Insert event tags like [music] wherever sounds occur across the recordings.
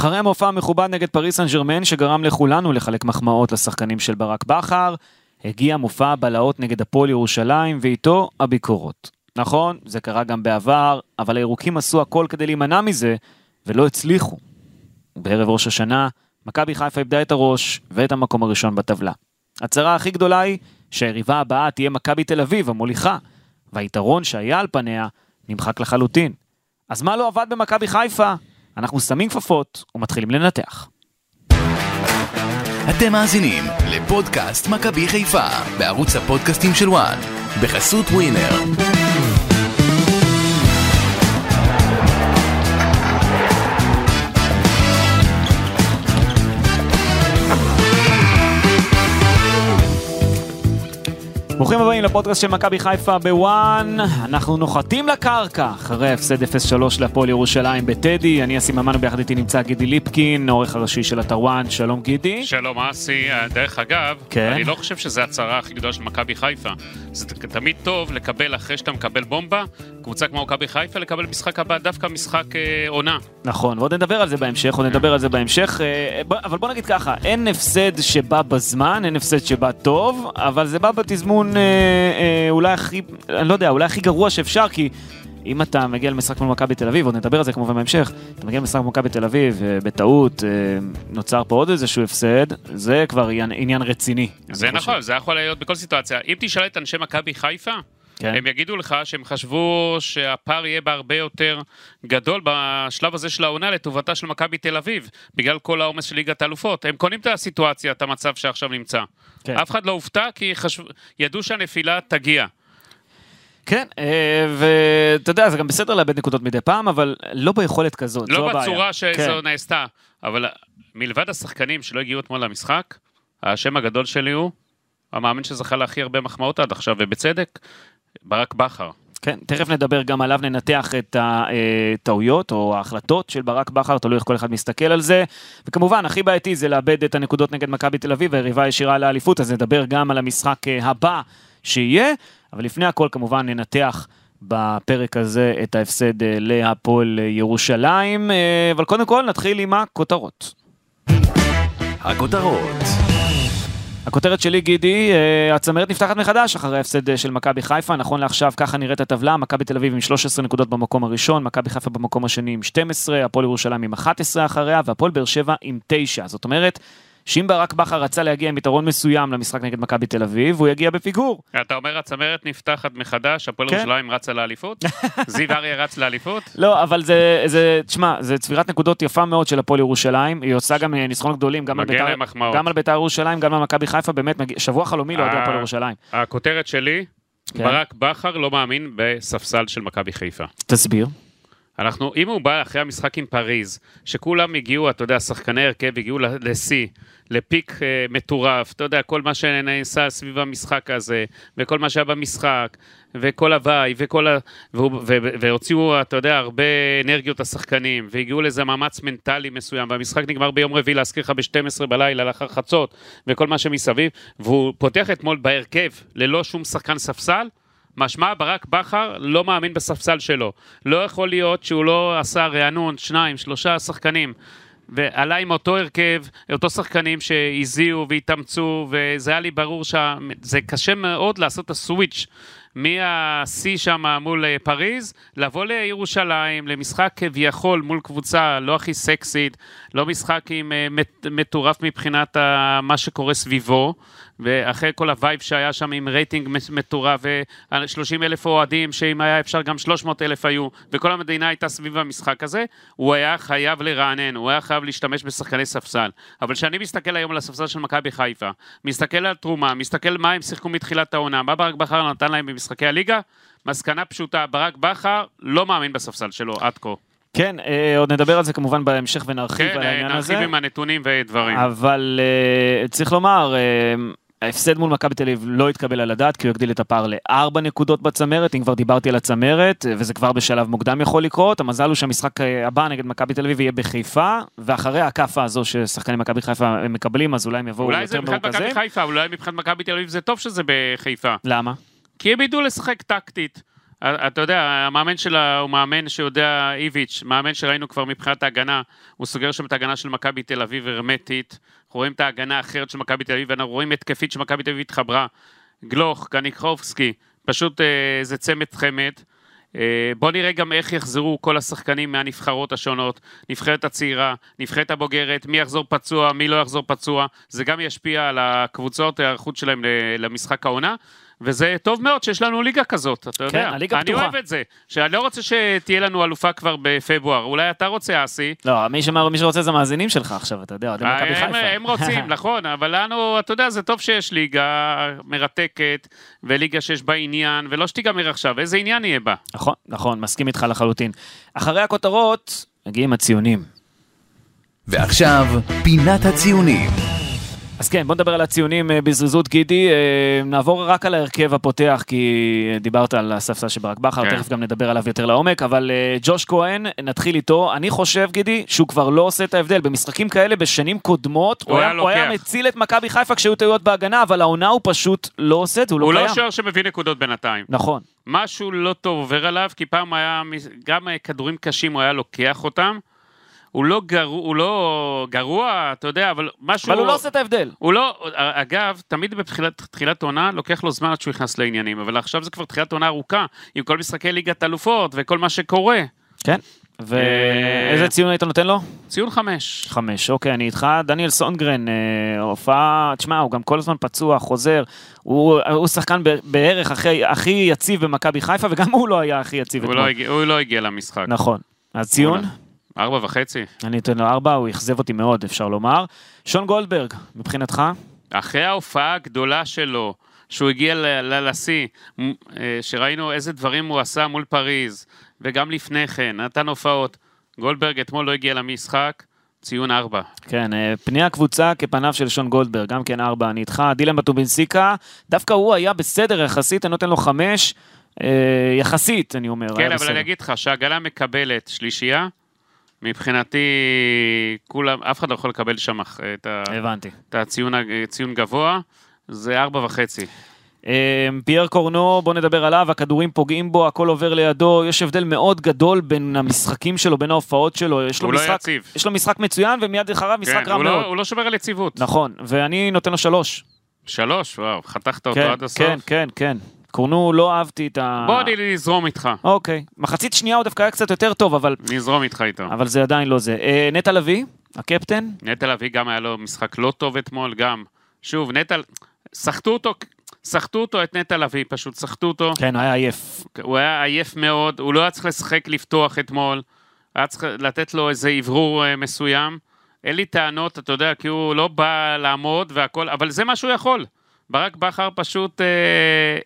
אחרי המופע המכובד נגד פריס סן ג'רמן, שגרם לכולנו לחלק מחמאות לשחקנים של ברק בכר, הגיע מופע הבלהות נגד הפועל ירושלים, ואיתו הביקורות. נכון, זה קרה גם בעבר, אבל הירוקים עשו הכל כדי להימנע מזה, ולא הצליחו. בערב ראש השנה, מכבי חיפה איבדה את הראש ואת המקום הראשון בטבלה. הצרה הכי גדולה היא שהיריבה הבאה תהיה מכבי תל אביב המוליכה, והיתרון שהיה על פניה נמחק לחלוטין. אז מה לא עבד במכבי חיפה? אנחנו שמים כפפות ומתחילים לנתח. אתם מאזינים לפודקאסט מכבי חיפה בערוץ הפודקאסטים של וואן בחסות ווינר. ברוכים הבאים לפודקאסט של מכבי חיפה בוואן, אנחנו נוחתים לקרקע אחרי הפסד 0-3 להפועל ירושלים בטדי, אני אסי ממן וביחד איתי נמצא גידי ליפקין, העורך הראשי של אתר וואן, שלום גידי. שלום אסי, דרך אגב, כן. אני לא חושב שזו הצהרה הכי גדולה של מכבי חיפה. זה תמיד טוב לקבל אחרי שאתה מקבל בומבה, קבוצה כמו מכבי חיפה, לקבל משחק הבא דווקא משחק אה, עונה. נכון, ועוד נדבר על זה בהמשך, עוד נדבר על זה בהמשך, אה, אבל בוא נגיד ככה, אין הפסד שבא בזמן, אין הפסד שבא טוב, אבל זה בא בתזמון אה, אה, אולי הכי, אני לא יודע, אולי הכי גרוע שאפשר, כי אם אתה מגיע למשחק מול מכבי תל אביב, עוד נדבר על זה כמובן בהמשך, אתה מגיע למשחק מול מכבי תל אביב, אה, בטעות, אה, נוצר פה עוד איזשהו הפסד, זה כבר עניין, עניין רציני. זה חושב. נכון, זה יכול להיות בכל סיטואציה. אם תשאל את אנשי מכבי חיפה, כן. הם יגידו לך שהם חשבו שהפער יהיה בהרבה יותר גדול בשלב הזה של העונה לטובתה של מכבי תל אביב, בגלל כל העומס של ליגת האלופות. הם קונים את הסיטואציה, את המצב שעכשיו נמצא. כן. אף אחד לא הופתע כי חשב... ידעו שהנפילה תגיע. כן, אה, ואתה יודע, זה גם בסדר לאבד נקודות מדי פעם, אבל לא ביכולת כזאת, זו לא הבעיה. בצורה כן. שזו נעשתה, אבל מלבד השחקנים שלא הגיעו אתמול למשחק, השם הגדול שלי הוא המאמן שזכה להכי הרבה מחמאות עד עכשיו, ובצדק, ברק בכר. כן, תכף נדבר גם עליו, ננתח את הטעויות או ההחלטות של ברק בכר, תלוי איך כל אחד מסתכל על זה. וכמובן, הכי בעייתי זה לאבד את הנקודות נגד מכבי תל אביב, היריבה הישירה לאליפות, אז נדבר גם על המשחק אה, הבא שיהיה, אבל לפני הכל כמובן ננתח בפרק הזה את ההפסד אה, להפועל אה, ירושלים, אה, אבל קודם כל נתחיל עם הכותרות. הכותרות הכותרת שלי, גידי, אה, הצמרת נפתחת מחדש אחרי ההפסד אה, של מכבי חיפה, נכון לעכשיו ככה נראית הטבלה, מכבי תל אביב עם 13 נקודות במקום הראשון, מכבי חיפה במקום השני עם 12, הפועל ירושלים עם 11 אחריה, והפועל באר שבע עם 9. זאת אומרת, שאם ברק בכר רצה להגיע עם יתרון מסוים למשחק נגד מכבי תל אביב, הוא יגיע בפיגור. אתה אומר הצמרת נפתחת מחדש, הפועל כן. ירושלים רצה לאליפות? [laughs] זיו אריה רץ לאליפות? לא, אבל זה, זה, תשמע, זה צבירת נקודות יפה מאוד של הפועל ירושלים, היא עושה גם אה, ניצחונות גדולים, גם על בית"ר- להם מחמאות. גם על בית"ר ירושלים, גם על מכבי חיפה, באמת, שבוע חלומי אה, הפועל ירושלים. הכותרת שלי, כן. ברק בכר לא מאמין בספסל של מכבי חיפה. תסביר. אנחנו, אם הוא בא אחרי המשחק עם פריז, שכולם הגיעו, אתה יודע, שחקני הרכב הגיעו לשיא, לפיק אה, מטורף, אתה יודע, כל מה שנעשה סביב המשחק הזה, וכל מה שהיה במשחק, וכל הוואי, וכל ה... והוא, והוציאו, אתה יודע, הרבה אנרגיות השחקנים, והגיעו לאיזה מאמץ מנטלי מסוים, והמשחק נגמר ביום רביעי, להזכיר לך, ב-12 בלילה, לאחר חצות, וכל מה שמסביב, והוא פותח אתמול בהרכב, ללא שום שחקן ספסל, משמע ברק בכר לא מאמין בספסל שלו. לא יכול להיות שהוא לא עשה רענון, שניים, שלושה שחקנים. ועלה עם אותו הרכב, אותו שחקנים שהזיעו והתאמצו, וזה היה לי ברור שזה קשה מאוד לעשות את הסוויץ' מהשיא שם מול אה, פריז, לבוא לירושלים, למשחק כביכול מול קבוצה לא הכי סקסית, לא משחק עם אה, מט- מטורף מבחינת מה שקורה סביבו, ואחרי כל הווייב שהיה שם עם רייטינג מטורף, ו-30 אלף אוהדים, שאם היה אפשר גם 300 אלף היו, וכל המדינה הייתה סביב המשחק הזה, הוא היה חייב לרענן, הוא היה חייב להשתמש בשחקני ספסל. אבל כשאני מסתכל היום על הספסל של מכבי חיפה, מסתכל על תרומה, מסתכל מה הם שיחקו מתחילת העונה, מה ברק בכר נתן להם במשחקי הליגה, מסקנה פשוטה, ברק בכר לא מאמין בספסל שלו עד כה. כן, אה, עוד נדבר על זה כמובן בהמשך ונרחיב כן, על העניין הזה. נרחיב עם הנתונים ודברים. אבל אה, צריך לומר, אה, ההפסד מול מכבי תל אביב לא התקבל על הדעת, כי הוא הגדיל את הפער לארבע נקודות בצמרת, אם כבר דיברתי על הצמרת, אה, וזה כבר בשלב מוקדם יכול לקרות. המזל הוא שהמשחק אה, הבא נגד מכבי תל אביב יהיה בחיפה, ואחרי הכאפה הזו ששחקני מכבי חיפה מקבלים, אז אולי הם יבואו אולי זה יותר מבחינת מכבי מרוכזים. חיפה, אולי מבחינת מכבי תל אביב זה טוב שזה בחיפה. למה? כי הם ידעו לשחק טקטית. אתה יודע, המאמן שלה הוא מאמן שיודע, איביץ', מאמן שראינו כבר מבחינת ההגנה, הוא סוגר שם את ההגנה של מכבי תל אביב הרמטית, אנחנו רואים את ההגנה האחרת של מכבי תל אביב, ואנחנו רואים התקפית של מכבי תל אביב התחברה, גלוך, קניקרובסקי, פשוט איזה צמד חמד. אה, בוא נראה גם איך יחזרו כל השחקנים מהנבחרות השונות, נבחרת הצעירה, נבחרת הבוגרת, מי יחזור פצוע, מי לא יחזור פצוע, זה גם ישפיע על הקבוצות, ההיערכות שלהם למשחק העונה. וזה טוב מאוד שיש לנו ליגה כזאת, אתה יודע. כן, הליגה אני פתוחה. אוהב את זה. שאני לא רוצה שתהיה לנו אלופה כבר בפברואר. אולי אתה רוצה, אסי. לא, מי, שמר, מי שרוצה זה המאזינים שלך עכשיו, אתה יודע, אוהדי מכבי הם, חיפה. הם רוצים, [laughs] נכון, אבל לנו, אתה יודע, זה טוב שיש ליגה מרתקת, וליגה שיש בה עניין, ולא שתיגמר עכשיו, איזה עניין יהיה בה. נכון, נכון, מסכים איתך לחלוטין. אחרי הכותרות, מגיעים הציונים. ועכשיו, פינת הציונים. אז כן, בוא נדבר על הציונים אה, בזריזות, גידי. אה, נעבור רק על ההרכב הפותח, כי דיברת על הספסל של ברק בכר, כן. תכף גם נדבר עליו יותר לעומק, אבל אה, ג'וש כהן, נתחיל איתו. אני חושב, גידי, שהוא כבר לא עושה את ההבדל. במשחקים כאלה, בשנים קודמות, הוא היה הוא היה. מציל את מכבי חיפה כשהיו טעויות בהגנה, אבל העונה הוא פשוט לא עושה את זה, הוא לא הוא קיים. לא שוער שמביא נקודות בינתיים. נכון, משהו לא טוב עובר עליו, כי פעם היה, גם כדורים קשים הוא היה לוקח אותם. הוא לא גרוע, הוא לא גרוע, אתה יודע, אבל משהו... אבל הוא לא עושה את ההבדל. הוא לא, אגב, תמיד בתחילת תחילת עונה לוקח לו זמן עד שהוא נכנס לעניינים, אבל עכשיו זה כבר תחילת עונה ארוכה, עם כל משחקי ליגת אלופות וכל מה שקורה. כן. ואיזה ציון היית נותן לו? ציון חמש. חמש, אוקיי, אני איתך. דניאל סונגרן, אה, הופעה, תשמע, הוא גם כל הזמן פצוע, חוזר. הוא, הוא שחקן בערך הכי, הכי יציב במכבי חיפה, וגם הוא לא היה הכי יציב הוא. לא, הגיע, הוא לא הגיע למשחק. נכון. אז ציון? ארבע וחצי. אני אתן לו ארבע, הוא אכזב אותי מאוד, אפשר לומר. שון גולדברג, מבחינתך? אחרי ההופעה הגדולה שלו, שהוא הגיע לשיא, אה, שראינו איזה דברים הוא עשה מול פריז, וגם לפני כן, נתן הופעות. גולדברג אתמול לא הגיע למשחק, ציון ארבע. כן, אה, פני הקבוצה כפניו של שון גולדברג, גם כן ארבע, אני איתך. דילן בטובינסיקה, דווקא הוא היה בסדר יחסית, אני נותן לו חמש. אה, יחסית, אני אומר. כן, אבל בסדר. אני אגיד לך, שהגלה מקבלת שלישייה, מבחינתי, כולם, אף אחד לא יכול לקבל שם אח- את, ה, הבנתי. את הציון, ה- ציון גבוה, זה ארבע וחצי. אה, פייר קורנו, בוא נדבר עליו, הכדורים פוגעים בו, הכל עובר לידו, יש הבדל מאוד גדול בין המשחקים שלו, בין ההופעות שלו, יש לו הוא לא משחק, יציב. יש לו משחק מצוין ומיד אחריו משחק כן, רע הוא, מאוד. לא, הוא לא שומר על יציבות. נכון, ואני נותן לו שלוש. שלוש, וואו, חתכת אותו כן, עד הסוף. כן, כן, כן. קורנו, לא אהבתי את ה... בוא אני נזרום איתך, אוקיי. מחצית שנייה הוא דווקא היה קצת יותר טוב, אבל, נזרום איתך איתו. אבל זה עדיין לא זה. אה, נטע לביא, הקפטן, נטע לביא גם היה לו משחק לא טוב אתמול, גם. שוב, נטע, סחטו אותו, סחטו אותו את נטע לביא, פשוט סחטו אותו. כן, היה עייף. הוא היה עייף מאוד, הוא לא היה צריך לשחק לפתוח אתמול, היה צריך לתת לו איזה אוורור אה, מסוים. אין לי טענות, אתה יודע, כי הוא לא בא לעמוד והכל, אבל זה מה שהוא יכול. ברק בכר פשוט אה,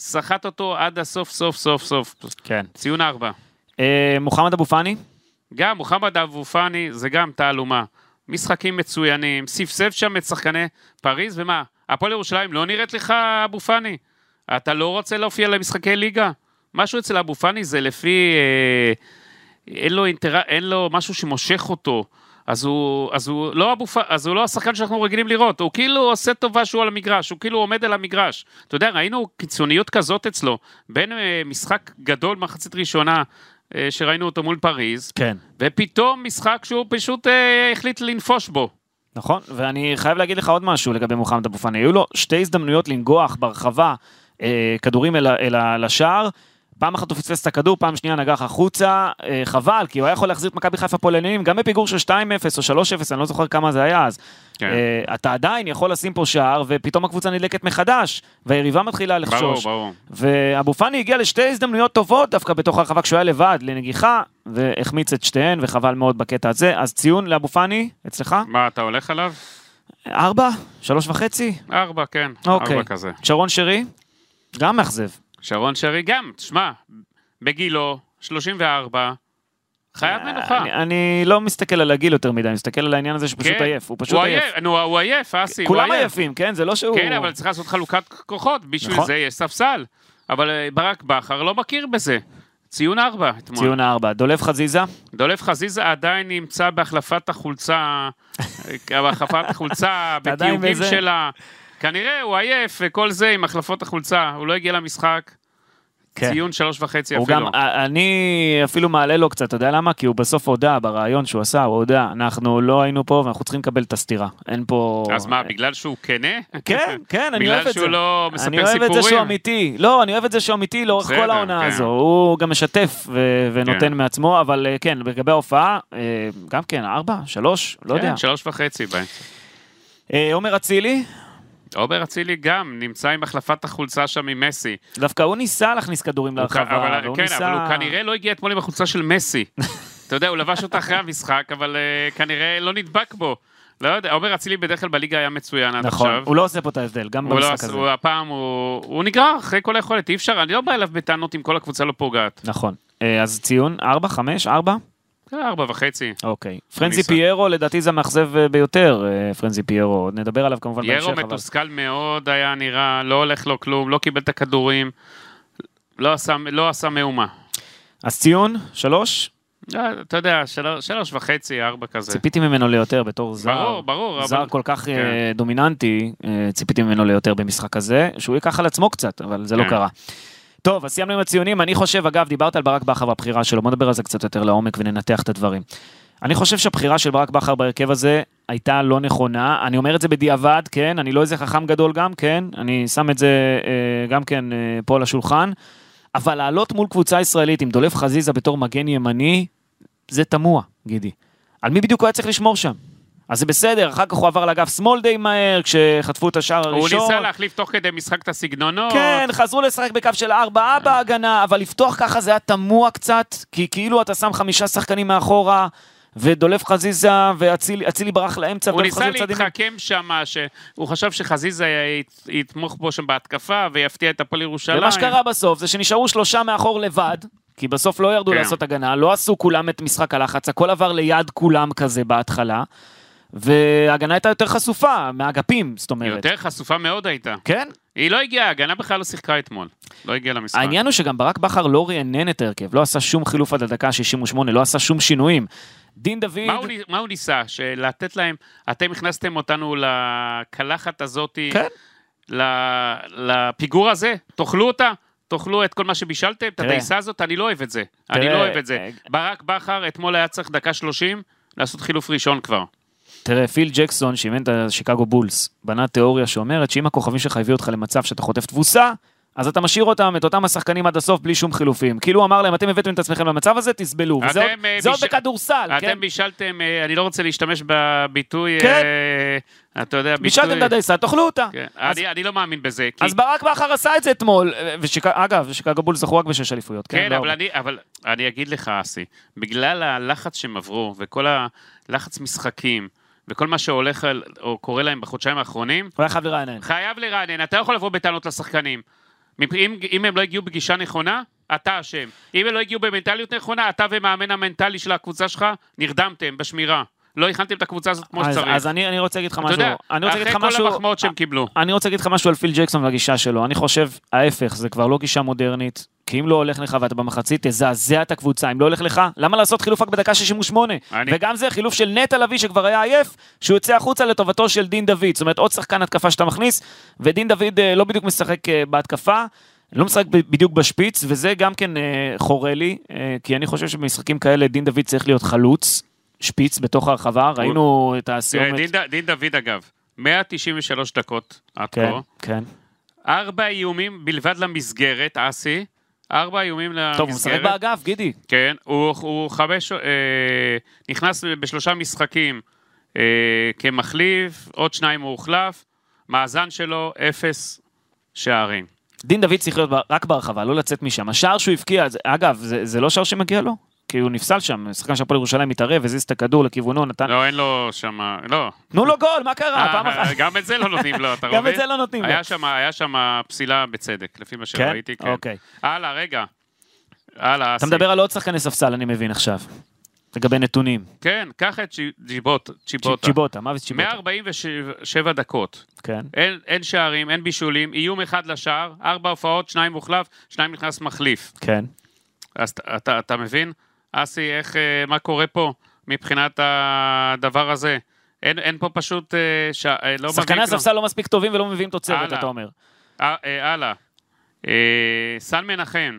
סחט אותו עד הסוף, סוף, סוף, סוף. כן. ציון ארבע. אה, מוחמד אבו פאני, גם מוחמד אבו פאני זה גם תעלומה. משחקים מצוינים, ספסף שם את שחקני פריז, ומה, הפועל ירושלים לא נראית לך אבו פאני? אתה לא רוצה להופיע למשחקי ליגה? משהו אצל אבו פאני זה לפי... אה, אין לו אינטר... אין לו משהו שמושך אותו. אז הוא, אז, הוא לא אבו, פ- אז הוא לא השחקן שאנחנו רגילים לראות, הוא כאילו עושה טובה שהוא על המגרש, הוא כאילו עומד על המגרש. אתה יודע, ראינו קיצוניות כזאת אצלו, בין אה, משחק גדול מחצית ראשונה, אה, שראינו אותו מול פריז, כן. ופתאום משחק שהוא פשוט אה, החליט לנפוש בו. נכון, ואני חייב להגיד לך עוד משהו לגבי מוחמד אבו פאני. היו לו שתי הזדמנויות לנגוח ברחבה אה, כדורים אל, אל, ה- לשער. פעם אחת הוא פספס את הכדור, פעם שנייה נגח החוצה, אה, חבל, כי הוא היה יכול להחזיר את מכבי חיפה פה לעניינים, גם בפיגור של 2-0 או 3-0, אני לא זוכר כמה זה היה אז. כן. אה, אתה עדיין יכול לשים פה שער, ופתאום הקבוצה נדלקת מחדש, והיריבה מתחילה ברור, לחשוש. ברור. ואבו פאני הגיע לשתי הזדמנויות טובות דווקא בתוך הרחבה כשהוא היה לבד לנגיחה, והחמיץ את שתיהן, וחבל מאוד בקטע הזה. אז ציון לאבו פאני, אצלך? מה, אתה הולך עליו? ארבע? שלוש וחצי? ארבע, כן. אוקיי. ארבע כזה. שרון שרי? גם מאכזב. שרון שרי גם, תשמע, בגילו, 34, חייב מנוחה. אני, אני לא מסתכל על הגיל יותר מדי, אני מסתכל על העניין הזה שפשוט כן. עייף, הוא פשוט הוא עייף. נו, הוא עייף, אסי, הוא כולם עייף. עייפים, כן? זה לא שהוא... כן, אבל צריך לעשות חלוקת כוחות, בשביל נכון. זה יש ספסל. אבל אה, ברק בכר לא מכיר בזה. ציון ארבע אתמול. ציון ארבע. דולב חזיזה? דולב חזיזה עדיין נמצא בהחלפת החולצה, אה, [laughs] בהחלפת החולצה, בתיוגים? שלה. כנראה הוא עייף וכל זה עם החלפות החולצה, הוא לא הגיע למשחק. כן. ציון שלוש וחצי אפילו. גם, אני אפילו מעלה לו קצת, אתה יודע למה? כי הוא בסוף הודה, בריאיון שהוא עשה, הוא הודה, אנחנו לא היינו פה ואנחנו צריכים לקבל את הסתירה. אין פה... אז מה, בגלל שהוא כנה? כן, כן, אני אוהב את זה. בגלל שהוא לא מספר אני אוהב את זה שהוא סיפורים? אמיתי. לא, אני אוהב את זה שהוא אמיתי לאורך כל העונה כן. הזו. הוא גם משתף ו- ונותן כן. מעצמו, אבל אה, כן, לגבי ההופעה, אה, גם כן, ארבע, שלוש, לא יודע. כן, שלוש וחצי. אה, עומר אצילי, עומר אצילי גם נמצא עם החלפת החולצה שם עם מסי. דווקא הוא ניסה להכניס כדורים להרחבה, אבל, כן, ניסה... אבל הוא כנראה לא הגיע אתמול עם החולצה של מסי. [laughs] אתה יודע, הוא לבש אותה אחרי המשחק, אבל uh, כנראה לא נדבק בו. לא יודע, עומר אצילי בדרך כלל בליגה היה מצוין עד נכון, עכשיו. נכון, הוא לא עושה פה את ההבדל, גם לא במשחק לא, הזה. הוא, הפעם הוא, הוא נגרר אחרי כל היכולת, אי אפשר, אני לא בא אליו בטענות אם כל הקבוצה לא פוגעת. נכון, אה, אז ציון, 4, 5, 4? ארבע וחצי. אוקיי. פרנזי. פיירו, לדעתי זה המאכזב אה, ביותר, אה, פרנזי פיירו. עוד נדבר עליו כמובן בהמשך. ירו אבל- מתוסכל מאוד היה נראה, לא הולך לו כלום, לא קיבל את הכדורים, לא עשה- לא עשה מהומה. אז ציון, שלוש? אה, אתה יודע, שלוש- שלוש וחצי, ארבע כזה. ציפיתי ממנו ליותר בתור זר. ברור, ברור, זר אבל- כל כך אה, כן. דומיננטי, אה, ציפיתי ממנו ליותר במשחק הזה, שהוא ייקח על עצמו קצת, אבל זה לא כן. קרה. טוב, אז סיימנו עם הציונים. אני חושב, אגב, דיברת על ברק בכר והבחירה שלו, בוא נדבר על זה קצת יותר לעומק וננתח את הדברים. אני חושב שהבחירה של ברק בכר בהרכב הזה הייתה לא נכונה. אני אומר את זה בדיעבד, כן, אני לא איזה חכם גדול גם, כן, אני שם את זה אה, גם כן אה, פה על השולחן. אבל לעלות מול קבוצה ישראלית עם דולף חזיזה בתור מגן ימני, זה תמוה, גידי. על מי בדיוק הוא היה צריך לשמור שם? אז זה בסדר, אחר כך הוא עבר לאגף שמאל די מהר, כשחטפו את השער הוא הראשון. ניסה להחליף תוך כדי משחק את הסגנונות. כן, חזרו לשחק בקו של ארבעה בהגנה, אבל לפתוח ככה זה היה תמוה קצת, כי כאילו אתה שם חמישה שחקנים מאחורה, ודולף חזיזה, ואצילי אצילי ברח לאמצע, הוא ניסה. להתחכם שם, שהוא חשב שחזיזה ית- יתמוך בו שם בהתקפה ויפתיע את הפועל ירושלים. ומה שקרה בסוף זה שנשארו שלושה מאחור לבד, כי בסוף לא ירדו כן. לעשות הגנה, לא עשו כולם את משחק הלחץ, הכל עבר ליד כולם כזה בהתחלה, וההגנה הייתה יותר חשופה מהאגפים, זאת אומרת. יותר חשופה מאוד הייתה. כן? היא לא הגיעה, ההגנה בכלל לא שיחקה אתמול. לא הגיעה למשחק. העניין הוא שגם ברק בכר לא רענן את ההרכב, לא עשה שום חילוף עד הדקה ה-68, לא עשה שום שינויים. דין דוד... מה הוא, מה הוא ניסה? לתת להם, אתם הכנסתם אותנו לקלחת הזאתי, כן. לפיגור הזה, תאכלו אותה, תאכלו את כל מה שבישלתם, את. הדייסה הזאת, אני לא אוהב את זה. אני לא אוהב את זה. אה, ברק בכר, אתמול היה צריך דקה 30 לעשות חילוף ראשון כבר. תראה, פיל ג'קסון, שאימן את השיקגו בולס, בנה תיאוריה שאומרת שאם הכוכבים שלך הביאו אותך למצב שאתה חוטף תבוסה, אז אתה משאיר אותם, את אותם השחקנים עד הסוף בלי שום חילופים. כאילו הוא אמר להם, אתם הבאתם את עצמכם למצב הזה, תסבלו. וזה עוד- אתם, אה, זה עוד ביש- בכדורסל, כן? אתם בישלתם, אה, אני לא רוצה להשתמש בביטוי, כן. אה, אתה יודע, בישלתם ביטוי... את הדייסה, תאכלו אותה. כן, אז- אני אני לא מאמין בזה. כי- אז ברק בכר עשה את זה אתמול, ושיק... אגב, שיקגו בולס זכו רק בשש אליפויות, כן? כן, לא אבל. אני, אבל אני אגיד לך, אסי, בגלל הלחץ שהם עברו, וכל הלחץ משחקים, וכל מה שהולך על- או קורה להם בחודשיים האחרונים, הוא היה חייב לרענן. חייב לרענן, אתה לא יכול לבוא בטענות לשחקנים. אם, אם הם לא הגיעו בגישה נכונה, אתה אשם. אם הם לא הגיעו במנטליות נכונה, אתה ומאמן המנטלי של הקבוצה שלך נרדמתם בשמירה. לא הכנתם את הקבוצה הזאת כמו אז, שצריך. אז אני, אני רוצה להגיד לך אתה משהו. יודע, אני רוצה להגיד לך אחרי משהו. כל המחמאות שהם קיבלו. אני רוצה להגיד לך משהו על פיל ג'קסון והגישה שלו. אני חושב, ההפך, זה כבר לא גישה מודרנית. כי אם לא הולך לך ואתה במחצית, תזעזע את הקבוצה. אם לא הולך לך, למה לעשות חילוף רק בדקה 68? אני- וגם זה חילוף של נטע לביא שכבר היה עייף, שהוא יוצא החוצה לטובתו של דין דוד. זאת אומרת, עוד שחקן התקפה שאתה מכניס, ודין דוד אה, לא בדיוק משחק אה, בהתקפה. לא משחק בדיוק בשפיץ, וזה גם כן אה, חורה לי, אה, כי אני חושב שבמשחקים כאלה דין דוד צריך להיות חלוץ, שפיץ בתוך הרחבה, ראינו את הסיומת. דין ד- דין דוד אגב, 193 דקות עד כן, כה, כן. ארבע איומים בלבד למסגרת, אסי, ארבע איומים למסגרת. טוב, הוא משחק באגף, גידי. כן, הוא, הוא חמש, אה, נכנס בשלושה משחקים אה, כמחליף, עוד שניים הוא הוחלף, מאזן שלו אפס שערים. דין דוד צריך להיות רק בהרחבה, לא לצאת משם. השער שהוא הבקיע, אגב, זה, זה לא שער שמגיע לו, כי הוא נפסל שם, שחקן של הפועל ירושלים התערב, הזיז את הכדור לכיוונו, נתן... לא, אין לו שם, לא. תנו לו גול, מה קרה? אה, פעם אחת. [laughs] גם את זה לא נותנים לו, אתה [laughs] גם מבין? את זה לא נותנים לו. היה שם, פסילה בצדק, לפי מה כן? שראיתי, כן. אוקיי. הלאה, רגע. הלאה, אתה. מדבר על עוד שחקני ספסל, אני מבין עכשיו. לגבי נתונים. כן, קח את צ'יבוטה. צ'יבוטה, מוות צ'יבוטה. 147 דקות. כן. אין, אין שערים, אין בישולים, איום אחד לשער, ארבע הופעות, שניים מוחלף, שניים נכנס מחליף. כן. אז אתה, אתה, אתה מבין, אסי, איך, אה, מה קורה פה מבחינת הדבר הזה? אין, אין פה פשוט, אה, ש... אה, לא שחקני. הספסל לא מספיק טובים ולא מביאים תוצרת. אתה אומר. אה, אה, הלאה. אה, סן מנחם,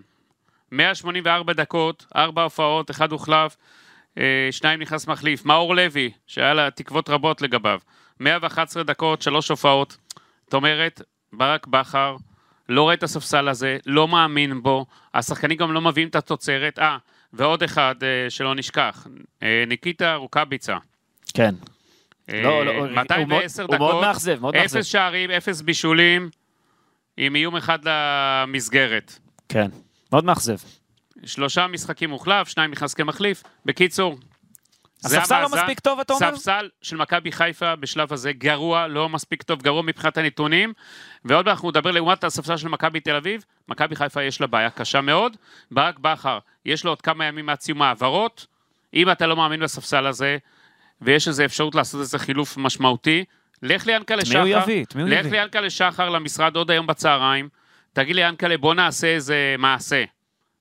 184 דקות, ארבע הופעות, אחד הוחלף, אה, שניים נכנס מחליף. מאור לוי, שהיה לה תקוות רבות לגביו, 111 דקות, שלוש הופעות. זאת אומרת, ברק בכר לא רואה את הספסל הזה, לא מאמין בו, השחקנים גם לא מביאים את התוצרת. אה, ועוד אחד אה, שלא נשכח, אה, ניקיטה רוקאביצה. כן. אה, לא, לא, הוא- 210 הוא מאוד- הוא מאוד דקות, מאכזב, מאוד מאכזב. אפס שערים, אפס בישולים, עם איום אחד למסגרת. כן. מאוד מאכזב. שלושה משחקים מוחלף, שניים נכנס כמחליף. בקיצור, הספסל לא. מספיק טוב, אתה אומר? ספסל של מכבי חיפה בשלב הזה גרוע, לא מספיק טוב, גרוע מבחינת הנתונים. ועוד מעט אנחנו נדבר לעומת הספסל של מכבי תל אביב, מכבי חיפה יש לה בעיה קשה מאוד. ברק בכר, יש לו עוד כמה ימים עד סיום העברות. אם אתה לא מאמין בספסל הזה, ויש איזו אפשרות לעשות איזה חילוף משמעותי, לך ליענקלה שחר. מי הוא יביא? מי הוא לך יביא? ליענקלה שחר למשרד עוד היום בצהריים, תגיד ליענקלה, בוא נעשה איזה מעשה.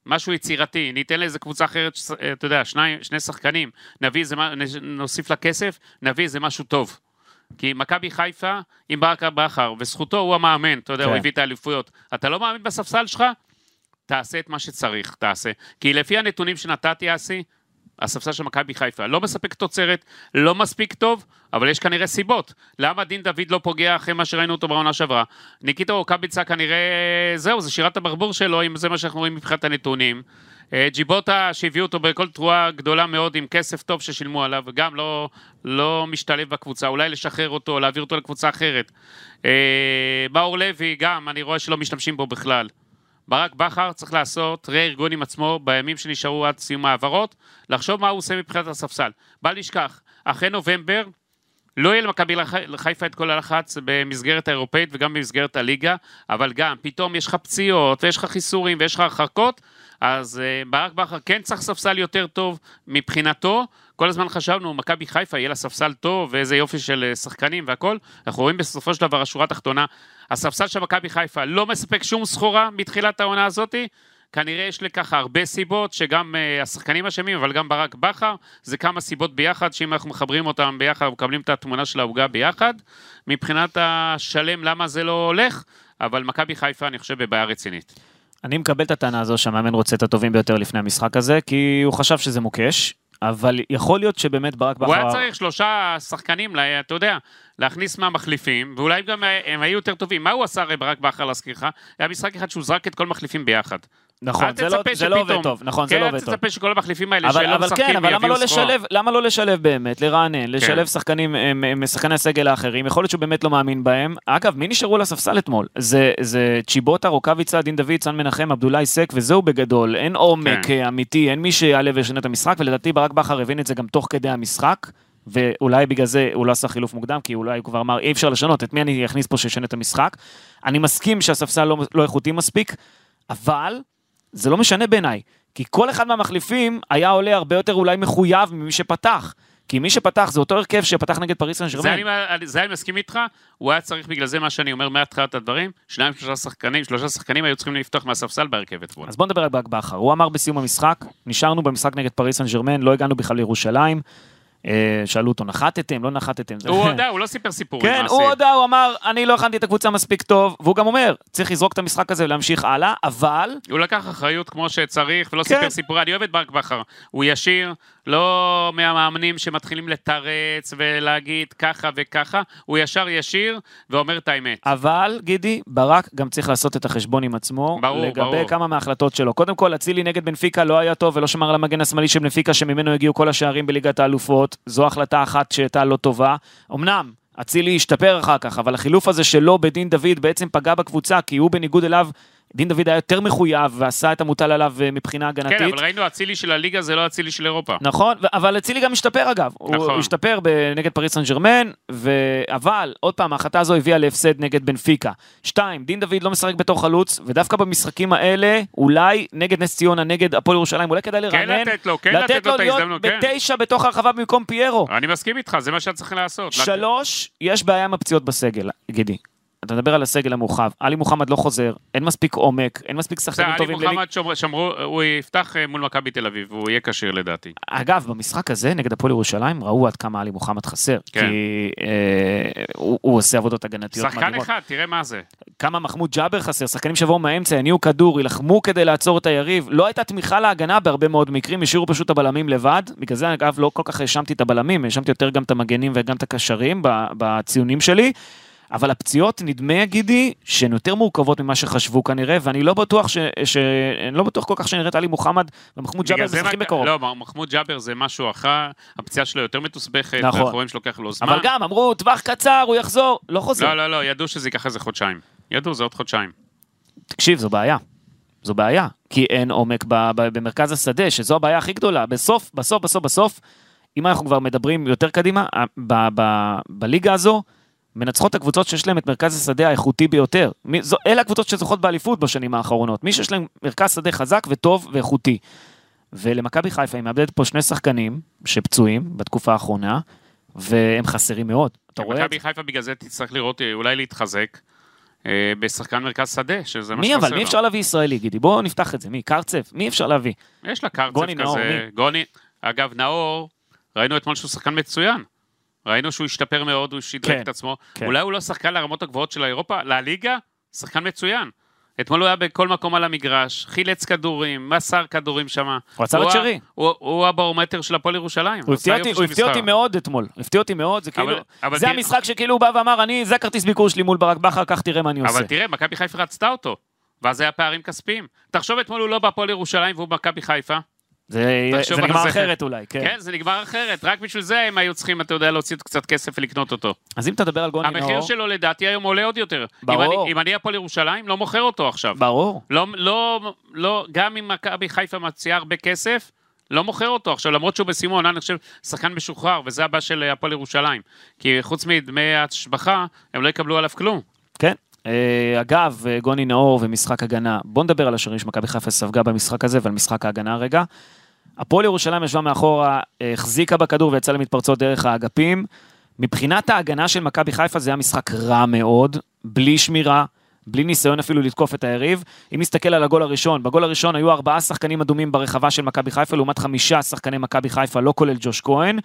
משהו יצירתי, ניתן לאיזה קבוצה אחרת, ש- אתה יודע, שני, שני שחקנים, נביא איזה, נוסיף לה כסף, נביא איזה משהו טוב. כי מכבי חיפה, עם ברק בכר, וזכותו, הוא המאמן, אתה יודע, כן. הוא הביא את האליפויות. אתה לא מאמין בספסל שלך? תעשה את מה שצריך, תעשה. כי לפי הנתונים שנתתי, אסי, הספסל של מכבי חיפה לא מספק תוצרת, לא מספיק טוב, אבל יש כנראה סיבות. למה דין דוד לא פוגע אחרי מה שראינו אותו בעונה שעברה? ניקיטה רוקאביצה כנראה, זהו, זה שירת הברבור שלו, אם זה מה שאנחנו רואים מבחינת הנתונים. אה, ג'יבוטה שהביאו אותו בכל תרועה גדולה מאוד עם כסף טוב ששילמו עליו, גם לא, לא משתלב בקבוצה, אולי לשחרר אותו, להעביר אותו לקבוצה אחרת. אה, מאור לוי, גם, אני רואה שלא משתמשים בו בכלל. ברק בכר צריך לעשות רה-ארגון עם עצמו בימים שנשארו עד סיום העברות, לחשוב מה הוא עושה מבחינת הספסל. בל נשכח, אחרי נובמבר, לא יהיה למכבי לח- חיפה את כל הלחץ במסגרת האירופאית וגם במסגרת הליגה, אבל גם פתאום יש לך פציעות ויש לך חיסורים ויש לך הרחקות, אז uh, ברק בכר כן צריך ספסל יותר טוב מבחינתו. כל הזמן חשבנו, מכבי חיפה יהיה לה ספסל טוב ואיזה יופי של אה, שחקנים והכל. אנחנו רואים בסופו של דבר, השורה התחתונה, הספסל של מכבי חיפה לא מספק שום סחורה מתחילת העונה הזאתי. כנראה יש לכך הרבה סיבות, שגם uh, השחקנים אשמים, אבל גם ברק בכר, זה כמה סיבות ביחד, שאם אנחנו מחברים אותם ביחד, מקבלים את התמונה של העוגה ביחד. מבחינת השלם, למה זה לא הולך, אבל מכבי חיפה, אני חושב, בבעיה רצינית. אני מקבל את הטענה הזו שהמאמן רוצה את הטובים ביותר לפני המשחק הזה, כי הוא חשב שזה מוקש, אבל יכול להיות שבאמת ברק בכר... הוא היה צריך שלושה שחקנים, לה- אתה יודע, להכניס מהמחליפים, ואולי גם אה, הם היו יותר טובים. מה הוא עשה הרי ברק בכר להזכירך? היה משחק אחד שהוא זרק את כל המחליפים ביחד. נכון, אל זה לא- זה לא עובד טוב, נכון, זה כן, לא אל עובד טוב. תצפה שכל המחליפים האלה אבל, שלא אבל משחקים כן, אבל למה לא. לשלב, למה לא לשלב באמת, לרענן, לשלב שחקנים, הם- הם שחקני הסגל האחרים, יכול להיות שהוא באמת לא מאמין בהם. אגב, מי נשארו לספסל אתמול? זה, זה צ'יבוטה, רוקאביצה, דין דוד, סן מנחם, עבדולאי סק, וזהו בגדול. אין עומק כן. אה, אמיתי, אין מי שיעלה וישנה את המשחק, ולדעתי ברק בכר הבין את זה גם תוך כדי המשחק. ואולי בגלל זה הוא לא עשה חילוף מוקדם, כי אולי הוא כבר אמר, אי אפשר לשנות, את מי אני אכניס פה שישנה את המשחק. אני מסכים שהספסל לא, לא איכותי מספיק, אבל זה לא משנה בעיניי, כי כל אחד מהמחליפים היה עולה הרבה יותר אולי מחויב ממי שפתח. כי מי שפתח זה אותו הרכב שפתח נגד פריס סן ג'רמן. זה אני מסכים איתך, הוא היה צריך בגלל זה מה שאני אומר מהתחלת הדברים, שניים שלושה שחקנים, שלושה שחקנים היו צריכים לפתוח מהספסל בהרכב אתמול. אז בוא נדבר על ברק בכר. הוא אמר בסיום המשחק, נשארנו במשחק נגד פריס סן ג'רמן, לא הגענו בכלל לירושלים. אה, שאלו אותו, נחתתם, לא נחתתם? הוא הודה, הוא לא סיפר סיפורים. כן. הוא הודה, הוא אמר, אני לא הכנתי את הקבוצה מספיק טוב, והוא גם אומר, צריך לזרוק את המשחק הזה ולהמשיך הלאה, אבל הוא לקח אחריות כמו שצריך, ולא כן. סיפר סיפורי, אני אוהב את ברק בכר. הוא ישיר, לא מהמאמנים שמתחילים לתרץ ולהגיד ככה וככה, הוא ישר ישיר ואומר את האמת. אבל, גידי, ברק גם צריך לעשות את החשבון עם עצמו, ברור, לגבי ברור. כמה מההחלטות שלו. קודם כל, אצילי נגד בנפיקה לא היה טוב ולא שמר על המגן השמאלי של בנפיקה, שממנו הגיעו כל השערים בליגת האלופות. זו החלטה אחת שהייתה לא טובה. אמנם, אצילי השתפר אחר כך, אבל החילוף הזה שלו בדין דוד בעצם פגע בקבוצה, כי הוא בניגוד אליו, דין דוד היה יותר מחויב ועשה את המוטל עליו אה, מבחינה הגנתית. כן, אבל ראינו אצילי של הליגה זה לא אצילי של אירופה. נכון, אבל אצילי גם השתפר אגב. הוא נכון. השתפר ב- נגד פריס סן ג'רמן, ו... אבל, עוד פעם, ההחלטה הזו הביאה להפסד נגד בנפיקה. שתיים, דין דוד לא משחק בתור חלוץ, ודווקא במשחקים האלה, אולי נגד נס ציונה, נגד הפועל ירושלים, אולי כדאי כן לרענן. לתת לו, כן לתת לו את ההזדמנות, להיות כן. בתשע בתוך הרחבה במקום פיירו. אני מסכים איתך, זה מה שאתה צריך לעשות. שלוש, יש בעיה עם הפציעות בסגל, גידי. אתה מדבר על הסגל המורחב, עלי מוחמד לא חוזר, אין מספיק עומק, אין מספיק שחקנים עלי טובים. לליג- מוחמד שמרו- שמרו, הוא יפתח אה, מול מכבי תל אביב, והוא יהיה כשיר לדעתי. אגב, במשחק הזה נגד הפועל ירושלים ראו עד כמה עלי מוחמד חסר. כן. כי אה, הוא, הוא עושה עבודות הגנתיות שחקן מדהימות. אחד, תראה מה זה. כמה מחמוד ג'אבר חסר, שחקנים שיבואו מהאמצע, יניעו כדור, יילחמו כדי לעצור את היריב. לא הייתה תמיכה להגנה בהרבה מאוד מקרים, השאירו פשוט את הבלמים לבד. בגלל זה, אגב, לא כל כך האשמתי את הבלמים, האשמתי יותר גם את המגנים וגם את הקשרים בציונים שלי. אבל הפציעות, נדמה, גידי, שהן יותר מורכבות ממה שחשבו כנראה, ואני לא בטוח ש... ש... אני לא בטוח כל כך שנראית עלי מוחמד ומחמוד ג'אבר משחקים בקרוב. לא, מחמוד ג'אבר זה משהו אחר, הפציעה שלו יותר מתוסבכת, נכון. ואנחנו רואים שלוקח לו זמן. אבל גם אמרו, טווח קצר, הוא יחזור, לא חוזר. לא, לא, לא, ידעו שזה ייקח איזה חודשיים. ידעו, זה עוד חודשיים. תקשיב, זו בעיה. זו בעיה, כי אין עומק ב- ב- במרכז השדה, שזו הבעיה הכי גדולה. בסוף, בסוף, בסוף, בסוף, אם אנחנו כבר מדברים יותר קדימה, ב- ב- בליגה הזו, מנצחות הקבוצות שיש להן את מרכז השדה האיכותי ביותר. מי- זו, אלה הקבוצות שזוכות באליפות בשנים האחרונות. מי שיש להם מרכז שדה חזק וטוב ואיכותי. ולמכבי חיפה היא מאבדת פה שני שחקנים שפצועים בתקופה האחרונה, והם חסרים מאוד. אתה רואה? את מכבי חיפה בגלל זה תצטרך לראות, אה, אולי להתחזק אה, בשחקן מרכז שדה, שזה מה מי שחסר אבל? מי לו. אפשר להביא ישראלי, גידי? בואו נפתח את זה. מי? קרצב? מי אפשר להביא? יש לה קרצב גוני, כזה. נאור, מי? גוני, אגב, נאור, ראינו אתמול שהוא שחקן מצוין. ראינו שהוא השתפר מאוד, הוא שדרג כן, את עצמו. כן. אולי הוא לא שחקן לרמות הגבוהות של אירופה, לליגה, שחקן מצוין. אתמול הוא היה בכל מקום על המגרש, חילץ כדורים, מסר כדורים שם. הוא עצר את שרי. הוא, הברומטר של הפועל ירושלים. הוא הפתיע אותי, הוא הפתיע משחק. אותי מאוד אתמול, הפתיע אותי מאוד, זה אבל- כאילו, אבל זה תראה- המשחק שכאילו הוא בא ואמר, אני, זה הכרטיס ביקור שלי מול ברק בכר, קח תראה מה אני עושה. אבל תראה, מכבי חיפה רצתה אותו, ואז היה פערים כספיים. תחשוב אתמול הוא לא בהפועל ירושלים והוא במכבי חיפה. זה זה נגמר זה. אחרת אולי, כן. כן, זה נגמר אחרת, רק בשביל זה הם היו צריכים, אתה יודע, להוציא קצת כסף ולקנות אותו. אז אם אתה מדבר על גוני המחיר נאור, שלו לדעתי היום עולה עוד יותר. ברור. אם אני- הפועל ירושלים, לא מוכר אותו עכשיו. ברור. לא, לא, לא, גם אם מכבי חיפה מציעה הרבה כסף, לא מוכר אותו עכשיו, למרות שהוא בסימון, אני חושב, שחקן משוחרר, וזה הבעיה של הפועל ירושלים. כי חוץ מדמי ההשבחה, הם לא יקבלו עליו כלום. כן. אה, אגב, אה, גוני נאור ומשחק הגנה, בוא נדבר על השערים שמכבי חיפה ספגה במשחק הזה ועל משחק ההגנה רגע. הפועל ירושלים ישבה מאחורה, החזיקה בכדור ויצאה למתפרצות דרך האגפים. מבחינת ההגנה של מכבי חיפה זה היה משחק רע מאוד, בלי שמירה, בלי ניסיון אפילו לתקוף את היריב. אם נסתכל על הגול הראשון, בגול הראשון היו ארבעה שחקנים אדומים ברחבה של מכבי חיפה, לעומת חמישה שחקני מכבי חיפה, לא כולל ג'וש כהן.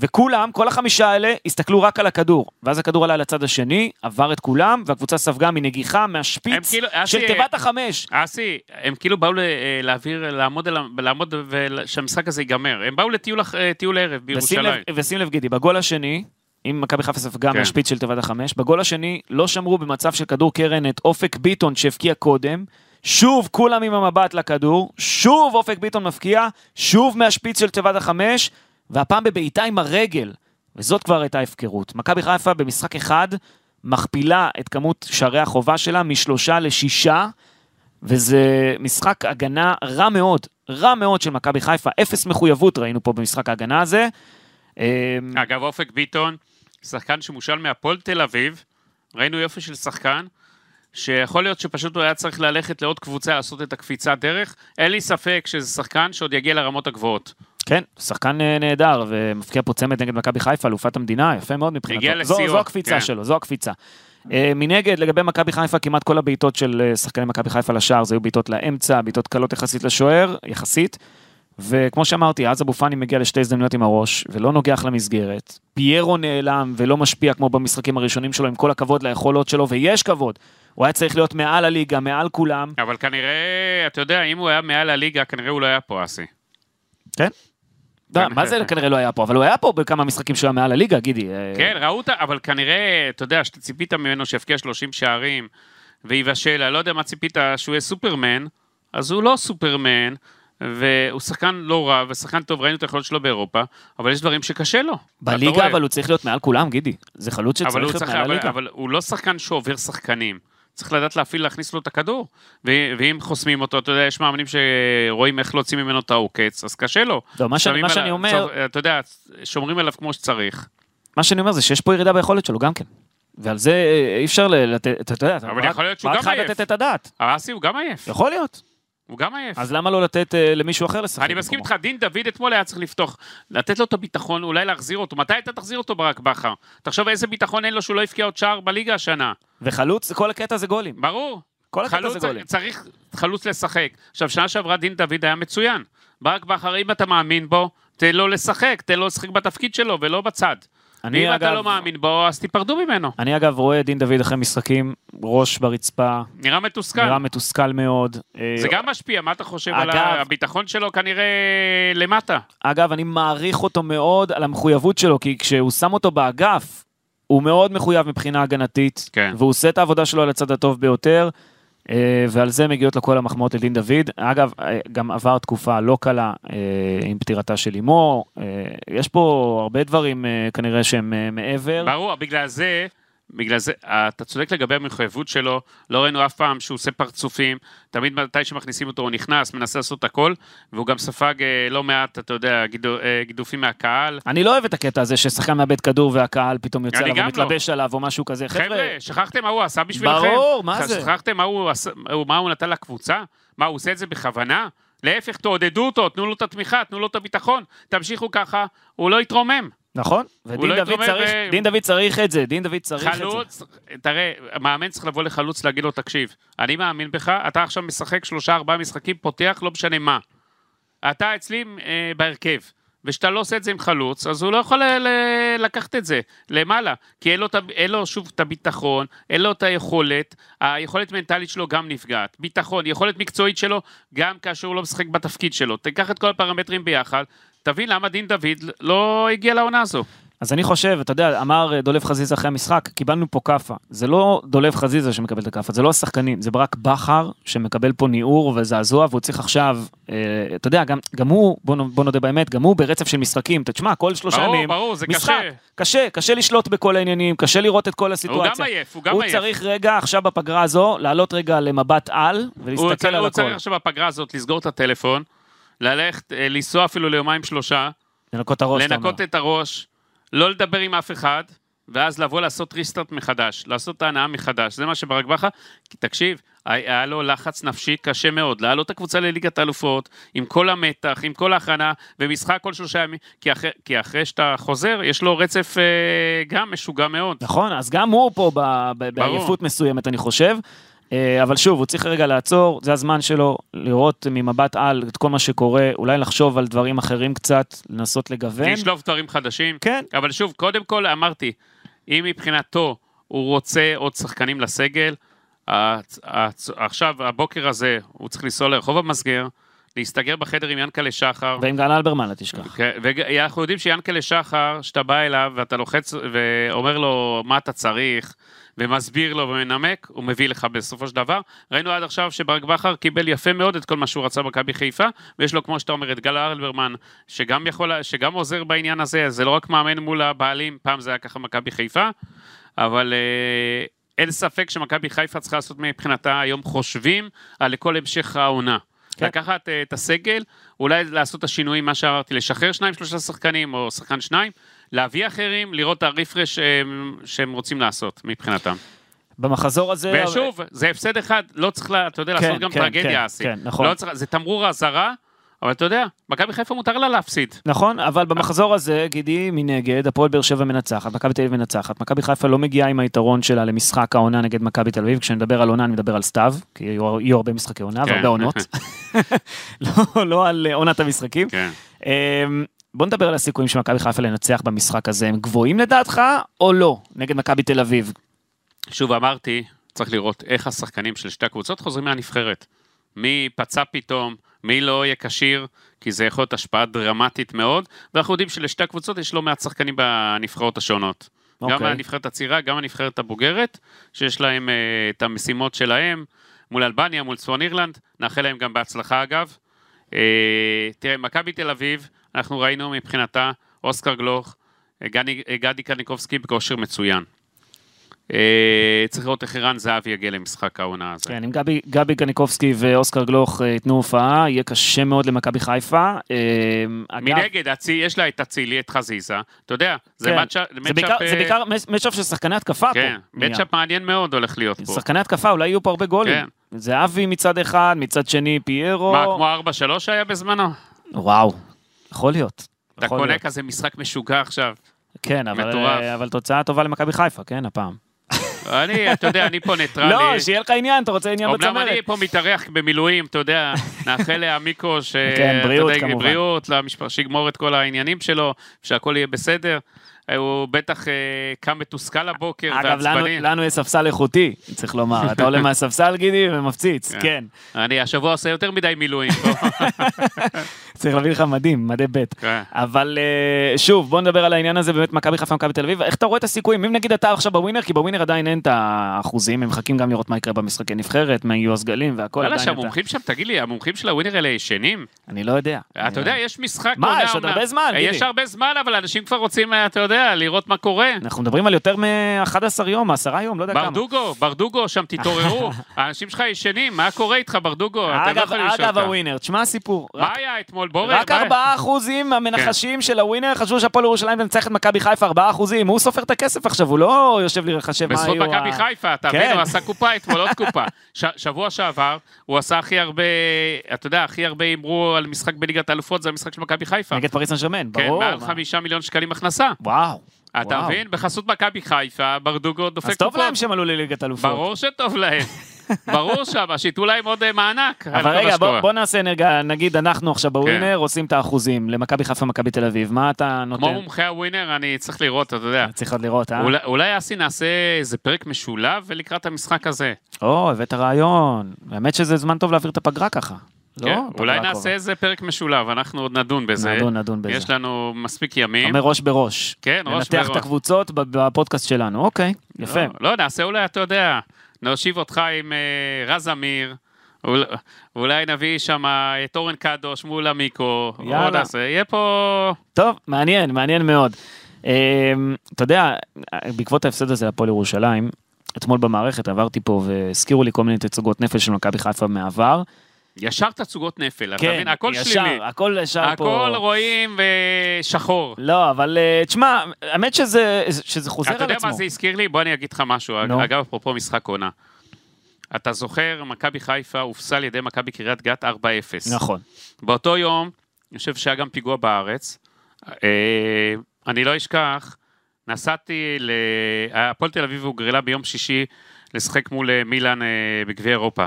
וכולם, כל החמישה האלה, הסתכלו רק על הכדור. ואז הכדור עלה לצד השני, עבר את כולם, והקבוצה ספגה מנגיחה מהשפיץ כאילו- של אסי, תיבת החמש. אסי, הם כאילו באו אה, להעביר, לעמוד, לעמוד ושהמשחק הזה ייגמר. הם באו לטיול, אה, ערב ושים לב, בירושלים. ושים לב גידי, בגול השני, אם מכבי חיפה ספגה כן. מהשפיץ של תיבת החמש, בגול השני לא שמרו במצב של כדור קרן את אופק ביטון שהבקיע קודם, שוב כולם עם המבט לכדור, שוב אופק ביטון מפקיע, שוב מהשפיץ של תיבת החמש, והפעם בבעיטה עם הרגל, וזאת כבר הייתה הפקרות. מכבי חיפה במשחק אחד מכפילה את כמות שערי החובה שלה משלושה לשישה, וזה משחק הגנה רע מאוד, רע מאוד של מכבי חיפה, אפס מחויבות ראינו פה במשחק ההגנה הזה. אמ, אגב, אופק ביטון, שחקן שמושל מהפועל תל אביב, ראינו יופי של שחקן, שיכול להיות שפשוט הוא היה צריך ללכת לעוד קבוצה לעשות את הקפיצת דרך. אין לי ספק שזה שחקן שעוד יגיע לרמות הגבוהות. כן, שחקן אה, נהדר, ומפקיע פה צמד נגד מכבי חיפה, אלופת המדינה, יפה מאוד מבחינתו. הגיע זו, לשיאו, זו הקפיצה כן. שלו, זו הקפיצה. אה, מנגד, לגבי מכבי חיפה, כמעט כל הבעיטות של אה, שחקני מכבי חיפה לשער, זה היו בעיטות לאמצע, בעיטות קלות יחסית לשוער, יחסית. וכמו שאמרתי, אז אבו פאני מגיע לשתי הזדמנויות עם הראש, ולא נוגח למסגרת. פיירו נעלם ולא משפיע כמו במשחקים הראשונים שלו, עם כל הכבוד ליכולות שלו, ויש כבוד. הוא היה צריך להיות מעל הליגה, מעל כולם. אבל כנראה, אתה יודע, אם הוא היה מעל הליגה, כנראה הוא לא היה פה, אסי. כן? מה זה כנראה לא היה פה? אבל הוא היה פה בכמה משחקים שהוא היה מעל הליגה, גידי. אה, כן, ראו אותה, אבל כנראה, אתה יודע, שאתה ציפית ממנו שיבקיע 30 שערים ויבשל, אני לא יודע מה ציפית, שהוא יהיה סופרמן, אז הוא לא סופרמן, והוא שחקן לא רע, ושחקן טוב, ראינו את היכולות שלו באירופה, אבל יש דברים שקשה לו. בליגה. אבל הוא צריך להיות מעל כולם, גידי. זה חלוץ שצריך להיות מעל הליגה. אבל הוא לא שחקן שעובר שחקנים. צריך לדעת להפעיל, להכניס לו את הכדור. ו- ואם חוסמים אותו, אתה יודע, יש מאמנים שרואים איך להוציא ממנו את העוקץ, אז קשה לו. לא, מה שאני- מה שאני אומר- צור- אתה יודע, שומרים עליו כמו שצריך. מה שאני אומר זה שיש פה ירידה ביכולת שלו גם כן. ועל זה אה, אי אפשר לתת, אתה יודע, אבל יכול להיות שהוא גם עייף. לתת את הדעת. אסי הוא גם עייף. יכול להיות. הוא גם עייף. אז למה לא לתת אה, למישהו אחר לשחק? אני מסכים? איתך, דין דוד אתמול היה צריך לפתוח, לתת לו את הביטחון, אולי להחזיר אותו. מתי אתה תחזיר אותו ברק בכר? תחשוב איזה ביטחון אין לו שהוא לא הבקיע עוד שער בליגה השנה. וחלוץ, כל הקטע זה גולים. ברור. כל הקטע חלוץ זה גולים. צריך חלוץ לשחק. עכשיו, שנה שעברה דין דוד היה מצוין. ברק בכר, אם אתה מאמין בו, תן לו לשחק, תן לו לשחק בתפקיד שלו ולא בצד. אני, ואם אתה אגב- לא מאמין בו, אז תיפרדו ממנו. אני אגב רואה את דין דוד אחרי משחקים, ראש ברצפה, נראה מתוסכל. נראה מתוסכל מאוד. אה, זה גם משפיע, מה אתה חושב על אגב- הביטחון שלו כנראה למטה. אגב, אני מעריך אותו מאוד על המחויבות שלו, כי כשהוא שם אותו באגף, הוא מאוד מחויב מבחינה הגנתית, כן. והוא עושה את העבודה שלו על הצד הטוב ביותר, אה, ועל זה מגיעות לו כל המחמאות לדין דוד. אגב, אה, גם עבר תקופה לא קלה אה, עם פטירתה של אמו, אה, יש פה הרבה דברים אה, כנראה שהם אה, מעבר. ברור, בגלל זה, בגלל זה, אתה צודק לגבי המחויבות שלו, לא ראינו אף פעם שהוא עושה פרצופים, תמיד מתי שמכניסים אותו הוא נכנס, מנסה לעשות הכל, והוא גם ספג אה, לא מעט, אתה יודע, גידו, אה, גידופים מהקהל. אני לא אוהב את הקטע הזה ששחקן מאבד כדור והקהל פתאום יוצא עליו גם לא. ומתלבש עליו או משהו כזה. חבר'ה, שכחתם מה הוא עשה בשבילכם? ברור, מה זה? שכחתם מה הוא, עשה, מה הוא נתן לקבוצה? מה, הוא עושה את זה בכוונה? להפך, תעודדו אותו, תנו לו את התמיכה, תנו לו את הביטחון, תמשיכו ככה, הוא לא יתרומם. נכון, ודין לא דוד יתרומם צריך, ו- דין דוד צריך את זה, דין דוד צריך את זה. חלוץ, תראה, מאמן צריך לבוא לחלוץ להגיד לו, תקשיב, אני מאמין בך, אתה עכשיו משחק שלושה ארבעה משחקים, פותח, לא משנה מה. אתה אצלי אה, בהרכב, וכשאתה לא עושה את זה עם חלוץ, אז הוא לא יכול ל- לקחת את זה למעלה, כי אין לו, אין לו שוב את הביטחון, אין לו את היכולת, היכולת מנטלית שלו גם נפגעת, ביטחון, יכולת מקצועית שלו, גם כאשר הוא לא משחק בתפקיד שלו. תיקח את כל הפרמטרים ביחד, תבין למה דין דוד לא הגיע לעונה הזו. אז אני חושב, אתה יודע, אמר אה, דולב חזיזה אחרי המשחק, קיבלנו פה כאפה. זה לא דולב חזיזה שמקבל את הכאפה, זה לא השחקנים, זה ברק בכר שמקבל פה ניעור וזעזוע, והוא צריך עכשיו, אה, אתה יודע, גם, גם הוא, בוא, נו- בוא נודה באמת, גם הוא ברצף של משחקים, תשמע, כל שלושה ברור, ימים, ברור, זה משחק, קשה. קשה, קשה לשלוט בכל העניינים, קשה לראות את כל הסיטואציה. הוא גם עייף, הוא גם הוא עייף. צריך רגע, עכשיו בפגרה הזו, לעלות רגע למבט על, הוא ולהסתכל צריך, על הוא הכל. צריך עכשיו בפגרה הזאת לסגור את הטלפון, ללכת, אה, לנסוע אפילו ליומיים שלושה, לנקות את הראש. לנקות את הראש, לא לדבר עם אף אחד, ואז לבוא לעשות ריסטארט מחדש, לעשות את ההנאה מחדש. זה מה שברק בכר, כי תקשיב, היה לו לחץ נפשי קשה מאוד, להעלות את הקבוצה לליגת האלופות, עם כל המתח, עם כל ההכנה, ומשחק כל שלושה ימים, כי אחרי, כי אחרי שאתה חוזר, יש לו רצף אה, גם משוגע מאוד. נכון, אז גם הוא פה בעייפות מסוימת, אני חושב. אה, אבל שוב, הוא צריך רגע לעצור, זה הזמן שלו לראות ממבט על את כל מה שקורה, אולי לחשוב על דברים אחרים קצת, לנסות לגוון. לשלוף דברים חדשים. כן. אבל שוב, קודם כל אמרתי, אם מבחינתו הוא רוצה עוד שחקנים לסגל, עכשיו, הבוקר הזה, הוא צריך לנסוע לרחוב המסגר, להסתגר בחדר עם ינקלה שחר. ועם גל אלברמן, אל תשכח. כן, ואנחנו יודעים שיענקלה שחר, שאתה בא אליו ואתה לוחץ ואומר לו מה אתה צריך, ומסביר לו ומנמק, הוא מביא לך בסופו של דבר. ראינו עד עכשיו שברק בכר קיבל יפה מאוד את כל מה שהוא רצה במכבי חיפה, ויש לו, כמו שאתה אומר, את גל אלברמן, שגם, יכול, שגם עוזר בעניין הזה, זה לא רק מאמן מול הבעלים, פעם זה היה ככה מכבי חיפה, אבל אה, אין ספק שמכבי חיפה צריכה לעשות מבחינתה היום חושבים על כל המשך העונה. כן. לקחת אה, את הסגל, אולי לעשות את השינויים, מה שאמרתי, לשחרר שניים שלושה שחקנים או שחקן שניים, להביא אחרים, לראות את הרפרש שהם, שהם רוצים לעשות מבחינתם. במחזור הזה... ושוב, זה הפסד אחד, לא צריך, לה, אתה יודע, כן, לעשות גם כן, טרגדיה כן, אסי. כן, נכון. לא צריך, זה תמרור אזהרה, אבל אתה יודע, מכבי חיפה מותר לה להפסיד. נכון, אבל במחזור הזה, גידי מנגד, הפועל באר שבע מנצחת, מכבי תל אביב מנצחת, מכבי חיפה לא מגיעה עם היתרון שלה למשחק העונה נגד מכבי תל אביב, כשאני מדבר על עונה אני מדבר על סתיו, כי יהיו יהיו הרבה משחקי עונה כן. והרבה עונות, [laughs] [laughs] לא, לא על אה, עונת המשחקים. כן. בוא נדבר על הסיכויים של מכבי חיפה לנצח במשחק הזה, הם גבוהים לדעתך או לא, נגד מכבי תל אביב? שוב אמרתי, צריך לראות איך השחקנים של שתי הקבוצות חוזרים מהנבחרת. מי פצע פתאום, מי לא יהיה כשיר, כי זה יכול להיות השפעה דרמטית מאוד, ואנחנו יודעים שלשתי הקבוצות יש לא מעט שחקנים בנבחרות השונות. גם אוקיי. הנבחרת הצעירה, גם הנבחרת הבוגרת, שיש להם אה, את המשימות שלהם, מול אלבניה, מול צפון אירלנד, נאחל להם גם בהצלחה אגב. אה, תראה, מכבי תל אביב, אנחנו ראינו מבחינתה, אוסקר גלוך, גדי, גדי קניקובסקי בכושר מצוין. אה, צריך לראות איך ערן זהבי יגיע למשחק העונה הזה. כן, אם גבי, גבי גניקובסקי ואוסקר גלוך אה, ייתנו הופעה, יהיה קשה מאוד למכבי חיפה. אה, אגב, מנגד, הצי- יש לה את אצילי, את חזיזה, אתה יודע, זה כן, מצ'אפ... זה בעיקר, מצ'אפ של שחקני התקפה כן, פה. נהיה. מצ'אפ מעניין מאוד הולך להיות פה. שחקני התקפה, אולי יהיו פה הרבה גולים. כן. זה אבי מצד אחד, מצד שני פיירו. מה, כמו 4-3 היה בזמנו? וואו, יכול להיות. אתה קונה. כזה משחק משוגע עכשיו. כן, אבל, מטורף. אה, אבל תוצאה טובה למכבי חיפה, כן, הפעם. [laughs] אני, אתה יודע, אני פה ניטרלי. לא, שיהיה לך עניין, אתה רוצה עניין אמנם בצמרת. אני פה מתארח במילואים, אתה יודע, נאחל לעמיקו, ש... [laughs] כן, בריאות יודע, כמובן. בריאות, שיגמור את כל העניינים שלו, שהכל יהיה בסדר. הוא בטח אה, קם מתוסכל הבוקר אגב, לנו, ועצבני. לנו יש ספסל איכותי, צריך לומר. אתה עולה [laughs] מהספסל, גידי, ומפציץ, כן. כן. אני השבוע עושה יותר מדי מילואים. צריך להביא לך מדים, מדי ב'. כן. אבל אה, שוב, בוא נדבר על העניין הזה, באמת מכבי חיפה, מכבי תל אביב. איך אתה רואה את הסיכויים? אם נגיד אתה עכשיו בווינר, כי בווינר עדיין אין את האחוזים, הם מחכים גם לראות מה יקרה במשחקי נבחרת, מה יהיו הסגלים והכל. אתה- שהמומחים שם, תגיד לי, המומחים של הווינר האלה ישנים? אני לא יודע. אתה יודע, יש משחק מה, יש עוד. הרבה זמן, יש גידי. הרבה זמן, אבל אנשים כבר רוצים, אה, אתה יודע, לראות מה קורה. אנחנו מדברים על יותר מ-11 יום, 10 יום, לא יודע כמה. ברדוגו, ברדוגו, שם תתעוררו. [laughs] האנשים שלך ישנים, מה קורה איתך, ברדוגו? אתה לא אגב. הווינר, תשמע סיפור. מה היה אתמול? בוא רק מה- 4 אחוזים המנחשים של הווינר חשבו שהפועל ירושלים תנצח את מכבי חיפה 4 אחוזים, הוא סופר את הכסף עכשיו, הוא לא יושב לי לחשב מה בזכות היו... מכבי ה- חיפה, אתה כן. מבין? הוא עשה קופה אתמול, עוד קופה. שבוע שעבר, הוא עשה הכי הרבה, אתה יודע, הכי הרבה הימרו על משחק בליגת האלופות, זה המשחק של מכבי חיפה. נגד פריס סן כן, ברור. מעל מה- חמישה מיליון שקלים הכנסה. וואו. אתה וואו. מבין? בחסות מכבי חיפה, ברדוגו דופק אז טוב קופות. להם שהם עלו לליגת אלופות. ברור שטוב להם. [laughs] ברור שם, שייתנו להם עוד אה, מענק. אבל רגע. בוא, בוא נעשה נרגע, נגיד אנחנו עכשיו בווינר, עושים את האחוזים למכבי חיפה, מכבי תל אביב, מה אתה נותן? כמו מומחי הווינר, אני צריך לראות, אתה יודע. צריך עוד לראות, אה? אולי- אולי אסי נעשה איזה פרק משולב ולקראת המשחק הזה. או, הבאת רעיון. האמת שזה זמן טוב להעביר את הפגרה ככה. לא? כן, אולי. נעשה איזה פרק משולב, אנחנו עוד נדון בזה. נדון, נדון בזה. יש לנו מספיק ימים. אומר ראש בראש. כן, ראש לנתח בראש. את הקבוצות בפודקאסט שלנו, אוקיי, יפה. לא, לא, נעשה אולי, אתה יודע, נושיב אותך עם אה, רז אמיר. אול- אולי נביא שם את אורן קדוש מול עמיקו. יאללה. נעשה, יהיה פה... טוב, מעניין, מעניין מאוד. אה, אתה יודע, בעקבות ההפסד הזה לפועל ירושלים, אתמול במערכת עברתי פה והזכירו לי כל מיני תצוגות נפל של מכבי חיפה מהעבר. ישר תצוגות נפל, אתה כן, מבין? הכל ישר, שלילי. הכל ישר פה. הכל רואים ושחור. לא, אבל אה, תשמע, האמת שזה, שזה חוזר אתה על יודע עצמו. מה זה הזכיר לי? בוא אני אגיד לך משהו. נו. אגב, אפרופו משחק עונה. אתה זוכר, מכבי חיפה הופסה על ידי מכבי קריית גת 4-0. נכון. באותו יום, אני חושב שהיה גם פיגוע בארץ. אה, אני לא אשכח, נסעתי ל... הפועל תל אביב הוגרלה ביום שישי לשחק מול אה, מילאן אה, בגביע אירופה.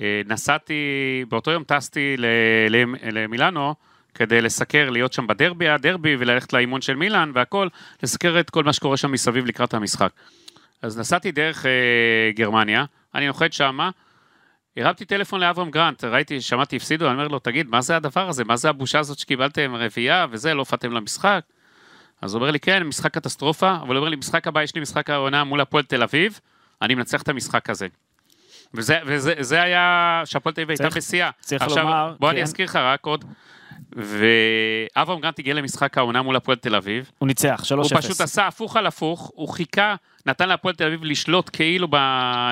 אה, נסעתי, באותו יום טסתי למילאנו כדי לסקר, להיות שם בדרבי, היה דרבי, וללכת לאימון של מילאן והכל, לסקר את כל מה שקורה שם מסביב לקראת המשחק. אז נסעתי דרך אה, גרמניה, אני נוחת שמה, הרמתי טלפון לאברהם גרנט, ראיתי, שמעתי, הפסידו, אני אומר לו, תגיד, מה זה הדבר הזה? מה זה הבושה הזאת שקיבלתם רביעייה וזה, לא הופעתם למשחק? אז הוא אומר לי, כן, משחק קטסטרופה, אבל הוא אומר לי, משחק הבא, יש לי משחק העונה מול הפועל תל אביב, אני מנצח את המשחק הזה. וזה, וזה זה היה, שהפועל תל אביב הייתה בשיאה. צריך עכשיו, לומר, בוא כן. אני אזכיר לך רק עוד. ואברהם גרנט הגיע למשחק העונה מול הפועל תל אביב, הוא ניצח, 3-0. הוא פשוט עשה הפוך על הפוך, הוא חיכה, נתן להפועל תל אביב לשלוט כאילו ב...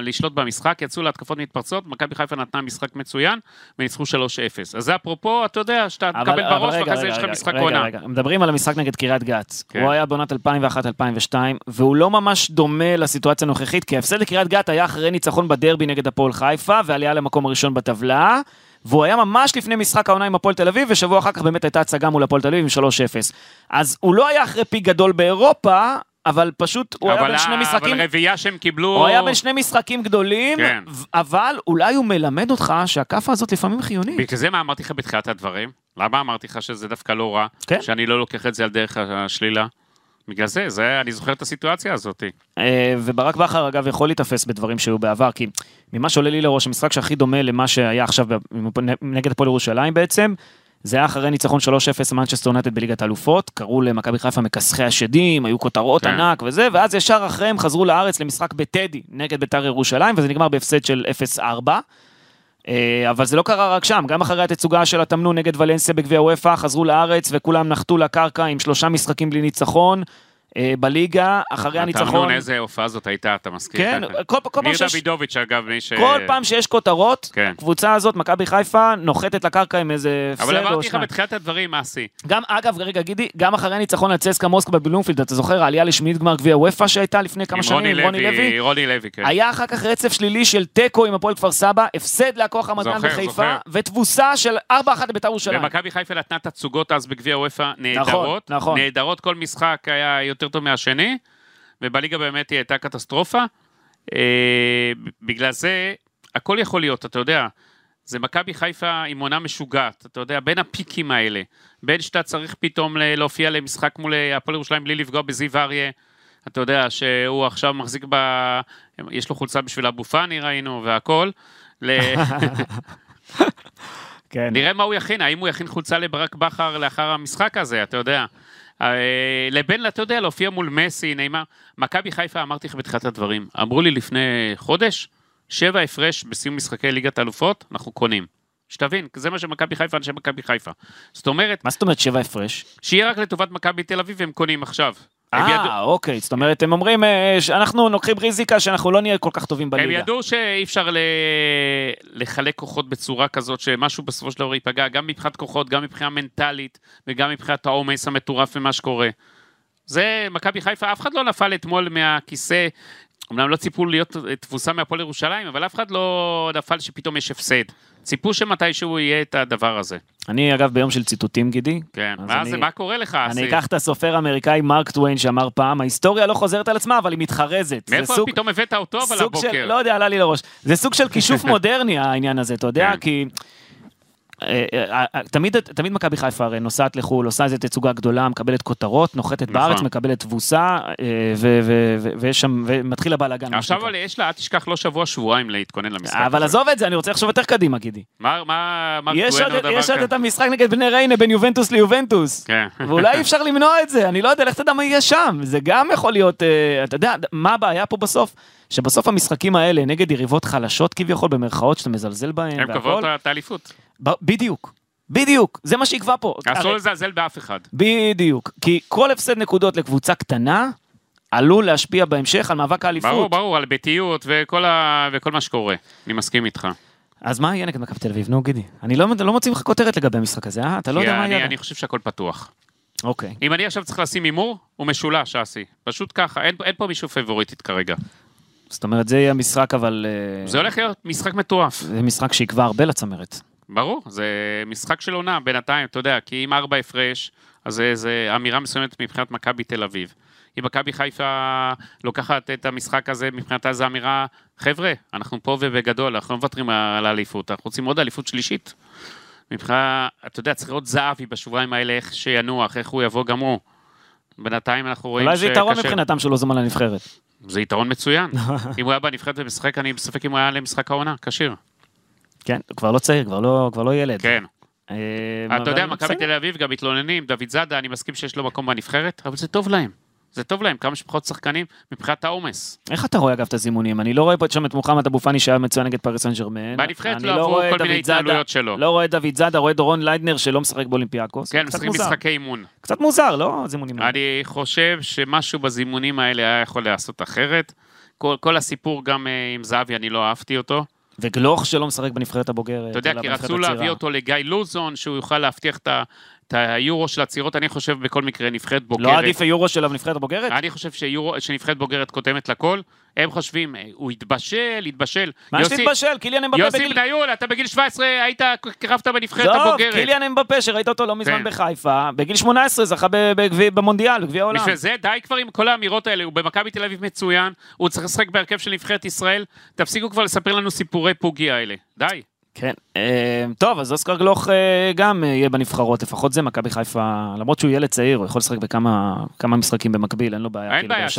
לשלוט במשחק, יצאו להתקפות מתפרצות, מכבי חיפה נתנה משחק מצוין, וניצחו 3-0. אז זה אפרופו, אתה יודע, שאתה תקבל בראש, רגע, ואחרי רגע, יש לך רגע, משחק רגע, עונה. רגע, מדברים על המשחק נגד קריית גת. כן. הוא היה בעונת 2001-2002, והוא לא ממש דומה לסיטואציה הנוכחית, כי ההפסד לקריית גת היה אחרי ניצחון בדרבי נגד הפועל חיפה, ועלייה למקום הראשון בטבלה. והוא היה ממש לפני משחק העונה עם הפועל תל אביב, ושבוע אחר כך באמת הייתה הצגה מול הפועל תל אביב עם 3-0. אז הוא לא היה אחרי פיק גדול באירופה, אבל פשוט הוא היה אבל בין שני משחקים, אבל רביעייה שהם קיבלו... הוא היה בין שני משחקים גדולים, כן. אבל אולי הוא מלמד אותך שהכאפה הזאת לפעמים חיונית. בגלל זה מה אמרתי לך בתחילת הדברים? למה אמרתי לך שזה דווקא לא רע? כן. שאני לא לוקח את זה על דרך השלילה? בגלל זה, זה, אני זוכר את הסיטואציה הזאת. אה, וברק בכר אגב יכול להיתפס בדברים שהיו בעבר, כי ממה שעולה לי לראש, המשחק שהכי דומה למה שהיה עכשיו נגד הפועל ירושלים בעצם, זה היה אחרי ניצחון 3-0 מנצ'סטר יונטד בליגת האלופות, קראו למכבי חיפה מכסחי השדים, היו כותרות כן. ענק וזה, ואז ישר אחריהם חזרו לארץ למשחק בטדי נגד בית"ר ירושלים, וזה נגמר בהפסד של 0-4. אה, אבל זה לא קרה רק שם, גם אחרי התצוגה של התמנון נגד ולנסיה בגביע וופא, חזרו לארץ וכולם נחתו לקרקע עם שלושה משחקים בלי ניצחון. אה, בליגה, אחרי אתה הניצחון. אמנון, איזה הופעה זאת הייתה, אתה מסכים? כן, כל, כל פעם ניר שיש... דוידוביץ', אגב, מי ש... כל פעם שיש כותרות, כן. הקבוצה הזאת, מכבי חיפה, נוחתת לקרקע עם איזה הפסד אבל או אמרתי לך שניים. בתחילת הדברים מה השיא. גם, אגב, רגע, גידי, גם אחרי הניצחון על צסקה מוסקו בבלומפילד, אתה זוכר, העלייה לשמינית גמר גביע וופא שהייתה לפני כמה שנים, רוני עם רוני לוי? רוני לוי, כן. היה אחר כך רצף שלילי של תיקו עם הפועל כפר סבא, הפסד להכוח רמת גן זוכר, בחיפה, זוכר. ותבוסה של 4-1 לבית"ר ירושלים. ומכבי חיפה נתנה תצוגות אז בגביע וופא נהדרות. נכון. נהדרות, כל משחק היה יותר טוב מהשני, ובליגה באמת היא הייתה קטסטרופה. אה, בגלל זה, הכל יכול להיות, אתה יודע. זה מכבי חיפה עם עונה משוגעת, אתה יודע, בין הפיקים האלה, בין שאתה צריך פתאום להופיע למשחק מול אה, הפועל ירושלים בלי לפגוע בזיו אריה, אתה יודע שהוא עכשיו מחזיק ב... יש לו חולצה בשביל אבו פאני ראינו והכל. ל... [laughs] כן. נראה מה הוא יכין, האם הוא יכין חולצה לברק בכר לאחר המשחק הזה, אתה יודע. אה, לבין, אתה יודע, להופיע מול מסי, נעימה. מכבי חיפה, אמרתי לך בתחילת הדברים, אמרו לי לפני חודש, שבע הפרש בסיום משחקי ליגת האלופות, אנחנו קונים. שתבין, זה מה שמכבי חיפה, אנשי מכבי חיפה. זאת אומרת, מה זאת אומרת שבע הפרש? שיהיה רק לטובת מכבי תל אביב, הם קונים עכשיו. הם אה, אוקיי, זאת אומרת, הם אומרים, אה, שאנחנו לוקחים ריזיקה שאנחנו לא נהיה כל כך טובים הם בליגה. ידעו שאי אפשר ל... לחלק כוחות בצורה כזאת שמשהו בסופו של דבר ייפגע, גם מבחינת כוחות, גם מבחינה מנטלית וגם מבחינת העומס המטורף ומה שקורה. זה מכבי חיפה, אף אחד לא נפל אתמול מהכיסא, אמנם לא ציפו להיות תבוסה מהפועל ירושלים, אבל אף אחד לא נפל שפתאום יש הפסד. ציפו שמתישהו יהיה את הדבר הזה. אני, אגב, ביום של ציטוטים, גידי. כן, מה אני- זה, מה קורה לך, אני? אקח את הסופר האמריקאי מרק טוויין שאמר פעם, ההיסטוריה לא חוזרת על עצמה, אבל היא מתחרזת. מאיפה סוג- פתאום הבאת אותו אבל סוג של, הבוקר? לא יודע, עלה לי לראש. זה סוג של כישוף [laughs] מודרני העניין הזה, אתה יודע, כן. כי... אה, אה, אה, תמיד, תמיד מכבי חיפה הרי נוסעת לחו"ל, עושה איזה תצוגה גדולה, מקבלת כותרות, נוחתת נכון. בארץ, מקבלת תבוסה, ויש שם, ומתחיל הבלאגן. עכשיו. אבל יש לה, אל תשכח, לא שבוע, שבועיים להתכונן למשחק. אבל. עזוב את זה, אני רוצה לחשוב יותר קדימה, גידי. מה, מה, מה יש עוד- עוד יש עוד? את המשחק נגד בני ריינה בין יובנטוס ליובנטוס. כן. [laughs] ואולי אי אפשר למנוע את זה, אני לא יודע, לך תדע מה יהיה שם. זה גם יכול להיות, אתה יודע, מה הבעיה פה בסוף? שבסוף המשחקים האלה, נגד יריבות חלשות כביכול, במרכאות, שאתה מזלזל בהן, הם קבעו את האליפות. בדיוק, בדיוק, זה מה שיקבע פה. אסור לזלזל באף אחד. בדיוק, כי כל הפסד נקודות לקבוצה קטנה, עלול להשפיע בהמשך על מאבק האליפות. ברור, ברור, על ביתיות וכל ה- וכל מה שקורה. אני מסכים איתך. אז מה יהיה נגד מכבי תל אביב? נו, גידי. אני לא, לא מוציא לך כותרת לגבי המשחק הזה, אה? אתה לא יודע מה יהיה. אני חושב שהכל פתוח. אוקיי. אם אני עכשיו צריך לשים הימור, הוא משולש, אסי. פשוט ככה, אין אין פה מישהו פבוריטית כרגע. זאת אומרת, זה יהיה המשחק, אבל... אה, זה הולך להיות משחק מטורף. זה משחק שיקבע הרבה לצמרת. ברור, זה משחק של עונה בינתיים, אתה יודע, כי אם ארבע הפרש, אז זה, אמירה מסוימת מבחינת מכבי תל אביב. אם מכבי חיפה לוקחת את המשחק הזה, מבחינתה זו אמירה, חבר'ה, אנחנו פה ובגדול, אנחנו לא מוותרים על האליפות, אנחנו רוצים עוד אליפות שלישית. מבחינה, אתה יודע, צריך לראות זהבי בשבועיים האלה, איך שינוח, איך הוא יבוא גם הוא. בינתיים אנחנו רואים אולי זה יתרון שקשה- מבחינתם שהוא לא זומן לנבחרת. זה יתרון מצוין. [laughs] אם הוא היה בנבחרת ומשחק, אני בספק אם הוא היה למשחק העונה, כשיר. כן, הוא כבר לא צעיר, כבר לא, כבר לא ילד. כן. אה, אתה יודע, מכבי. תל אביב גם מתלוננים, דוידזאדה, אני מסכים שיש לו מקום בנבחרת, אבל זה טוב להם. זה טוב להם, כמה שפחות שחקנים מבחינת העומס. איך אתה רואה אגב את הזימונים? אני לא רואה פה שם את מוחמד אבו פאני שהיה מצוין נגד פריס סן ג'רמן. בנבחרת אני לא עברו כל מיני התנהלויות שלו. לא רואה דוידזאדה, רואה דורון ליידנר שלא משחק באולימפיאקוס. כן, משחקים. משחקי אימון. קצת מוזר, לא? הזימונים האלה. אני חושב שמשהו בזימונים האלה היה יכול להיעשות אחרת. כל, כל הסיפור גם אה, עם זהבי, אני לא אהבתי אותו. וגלוך שלא משחק בנבחרת הבוגרת. אתה יודע, כי רצו הצעירה. להביא אותו לגיא לוזון, שהוא יוכל להבטיח את ה- את היורו של הצעירות, אני חושב בכל מקרה נבחרת בוגרת. לא עדיף היורו שלו בנבחרת הבוגרת? אני חושב שיורו, שנבחרת בוגרת קודמת לכל. הם חושבים, אה, הוא התבשל, התבשל. מה יוסי- להתבשל? קיליאן אמבפה יוסי בגיל... בניון, אתה בגיל 17 היית, קרבת בנבחרת טוב, הבוגרת. קיליאן אמבפה שראית אותו לא מזמן כן. בחיפה, בגיל 18 זכה ב- בגביע- במונדיאל, בגביע העולם. בשביל זה די כבר עם כל האמירות האלה, הוא במכבי תל אביב מצוין, הוא צריך לשחק בהרכב של נבחרת ישראל, תפסיקו כבר לספר לנו סיפורי פוגי האלה. די. כן. אה, טוב, אז אוסקר גלוך אה, גם אה, יהיה בנבחרות, לפחות זה מכבי חיפה, למרות שהוא ילד צעיר, הוא יכול לשחק בכמה כמה משחקים במקביל, אין לו בעיה. אין כאילו, בעיה, ש-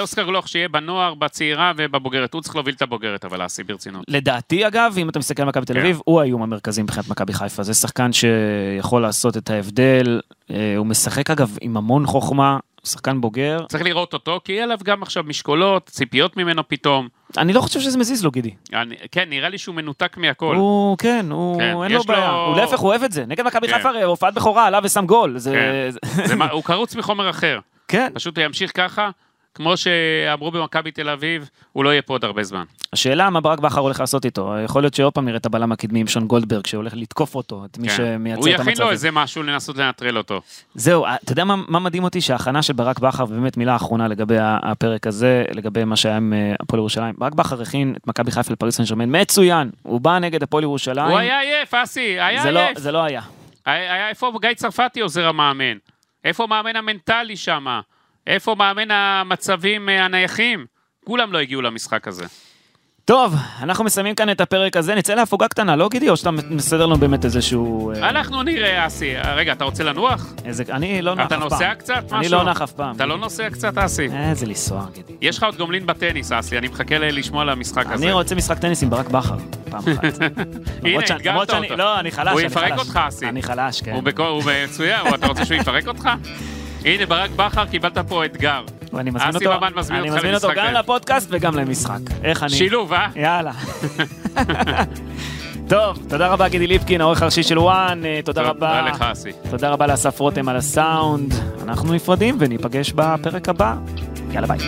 אוסקר גלוך שיהיה בנוער, בצעירה ובבוגרת, הוא צריך להוביל את הבוגרת, אבל אסי ברצינות. לדעתי אגב, אם אתה מסתכל על מכבי תל כן. אביב, הוא האיום המרכזי מבחינת מכבי חיפה. זה שחקן שיכול לעשות את ההבדל. אה, הוא משחק אגב עם המון חוכמה, שחקן בוגר. צריך לראות אותו, כי יהיה עליו גם עכשיו משקולות, ציפיות ממנו פתאום. אני לא חושב שזה מזיז לו, גידי. אני, כן, נראה לי שהוא מנותק מהכל. הוא, כן, הוא, כן, אין לו יש לו- בעיה. הוא להפך, הוא אוהב את זה. נגד מכבי כן. חיפה, הופעת בכורה, עלה ושם גול. זה... כן. זה- זה מה- הוא קרוץ מחומר אחר. כן. פשוט הוא ימשיך ככה, כמו שאמרו במכבי תל אביב, הוא לא יהיה פה עוד הרבה זמן. השאלה מה ברק בכר הולך לעשות איתו. יכול להיות שעוד פעם נראה את הבלם הקדמי עם שון גולדברג, שהולך לתקוף אותו, את מי כן. שמייצר הוא את יכין לו המצבים. איזה משהו לנסות לנטרל אותו. זהו, אתה יודע מה, מה מדהים אותי? שההכנה של ברק בכר, ובאמת מילה אחרונה לגבי הפרק הזה, לגבי מה שהיה עם אה, הפועל ירושלים. ברק בכר הכין את מכבי חיפה לפריס סן ג'רמן, מצוין. הוא בא נגד הפועל ירושלים. הוא היה עייף, אסי, היה זה לא, עייף. זה לא היה. היה, היה, איפה גיא צרפתי עוזר המאמן? איפה המאמן המנטלי שם? איפה מאמן המצבים אה, הנייחים? כולם לא הגיעו למשחק הזה. טוב, אנחנו מסיימים כאן את הפרק הזה, נצא להפוגה קטנה, לא גידי? או שאתה מסדר לנו באמת איזשהו... אה, אנחנו נראה, אסי. רגע, אתה רוצה לנוח? איזה... אני לא נח אף אתה פעם. נוסע קצת? משהו? אני לא נח אף פעם. אתה לא נוסע קצת, אסי? איזה לנסוע, גידי. יש לך עוד גומלין בטניס, אסי, אני מחכה לשמוע על המשחק הזה. אני רוצה משחק טניס עם ברק בכר, פעם אחת. [laughs] שאני- אתגרת אותו. לא, אני חלש, הוא אני יפרק חלש. אותך, אסי. אני חלש, כן. הוא הוא מצוין, הוא- אתה רוצה שהוא יפרק אותך? [laughs] הנה, ברק בכר, קיבלת פה אתגר. ואני מזמין אותו, ממן מזמין אני מזמין אותו גם. לפודקאסט וגם למשחק. איך אני... שילוב, אה? יאללה. [laughs] טוב, תודה רבה גידי ליפקין, העורך הראשי של וואן, אה, תודה רבה. תודה לך, אסי. תודה רבה לאסף רותם על הסאונד. אנחנו נפרדים וניפגש בפרק הבא. יאללה ביי.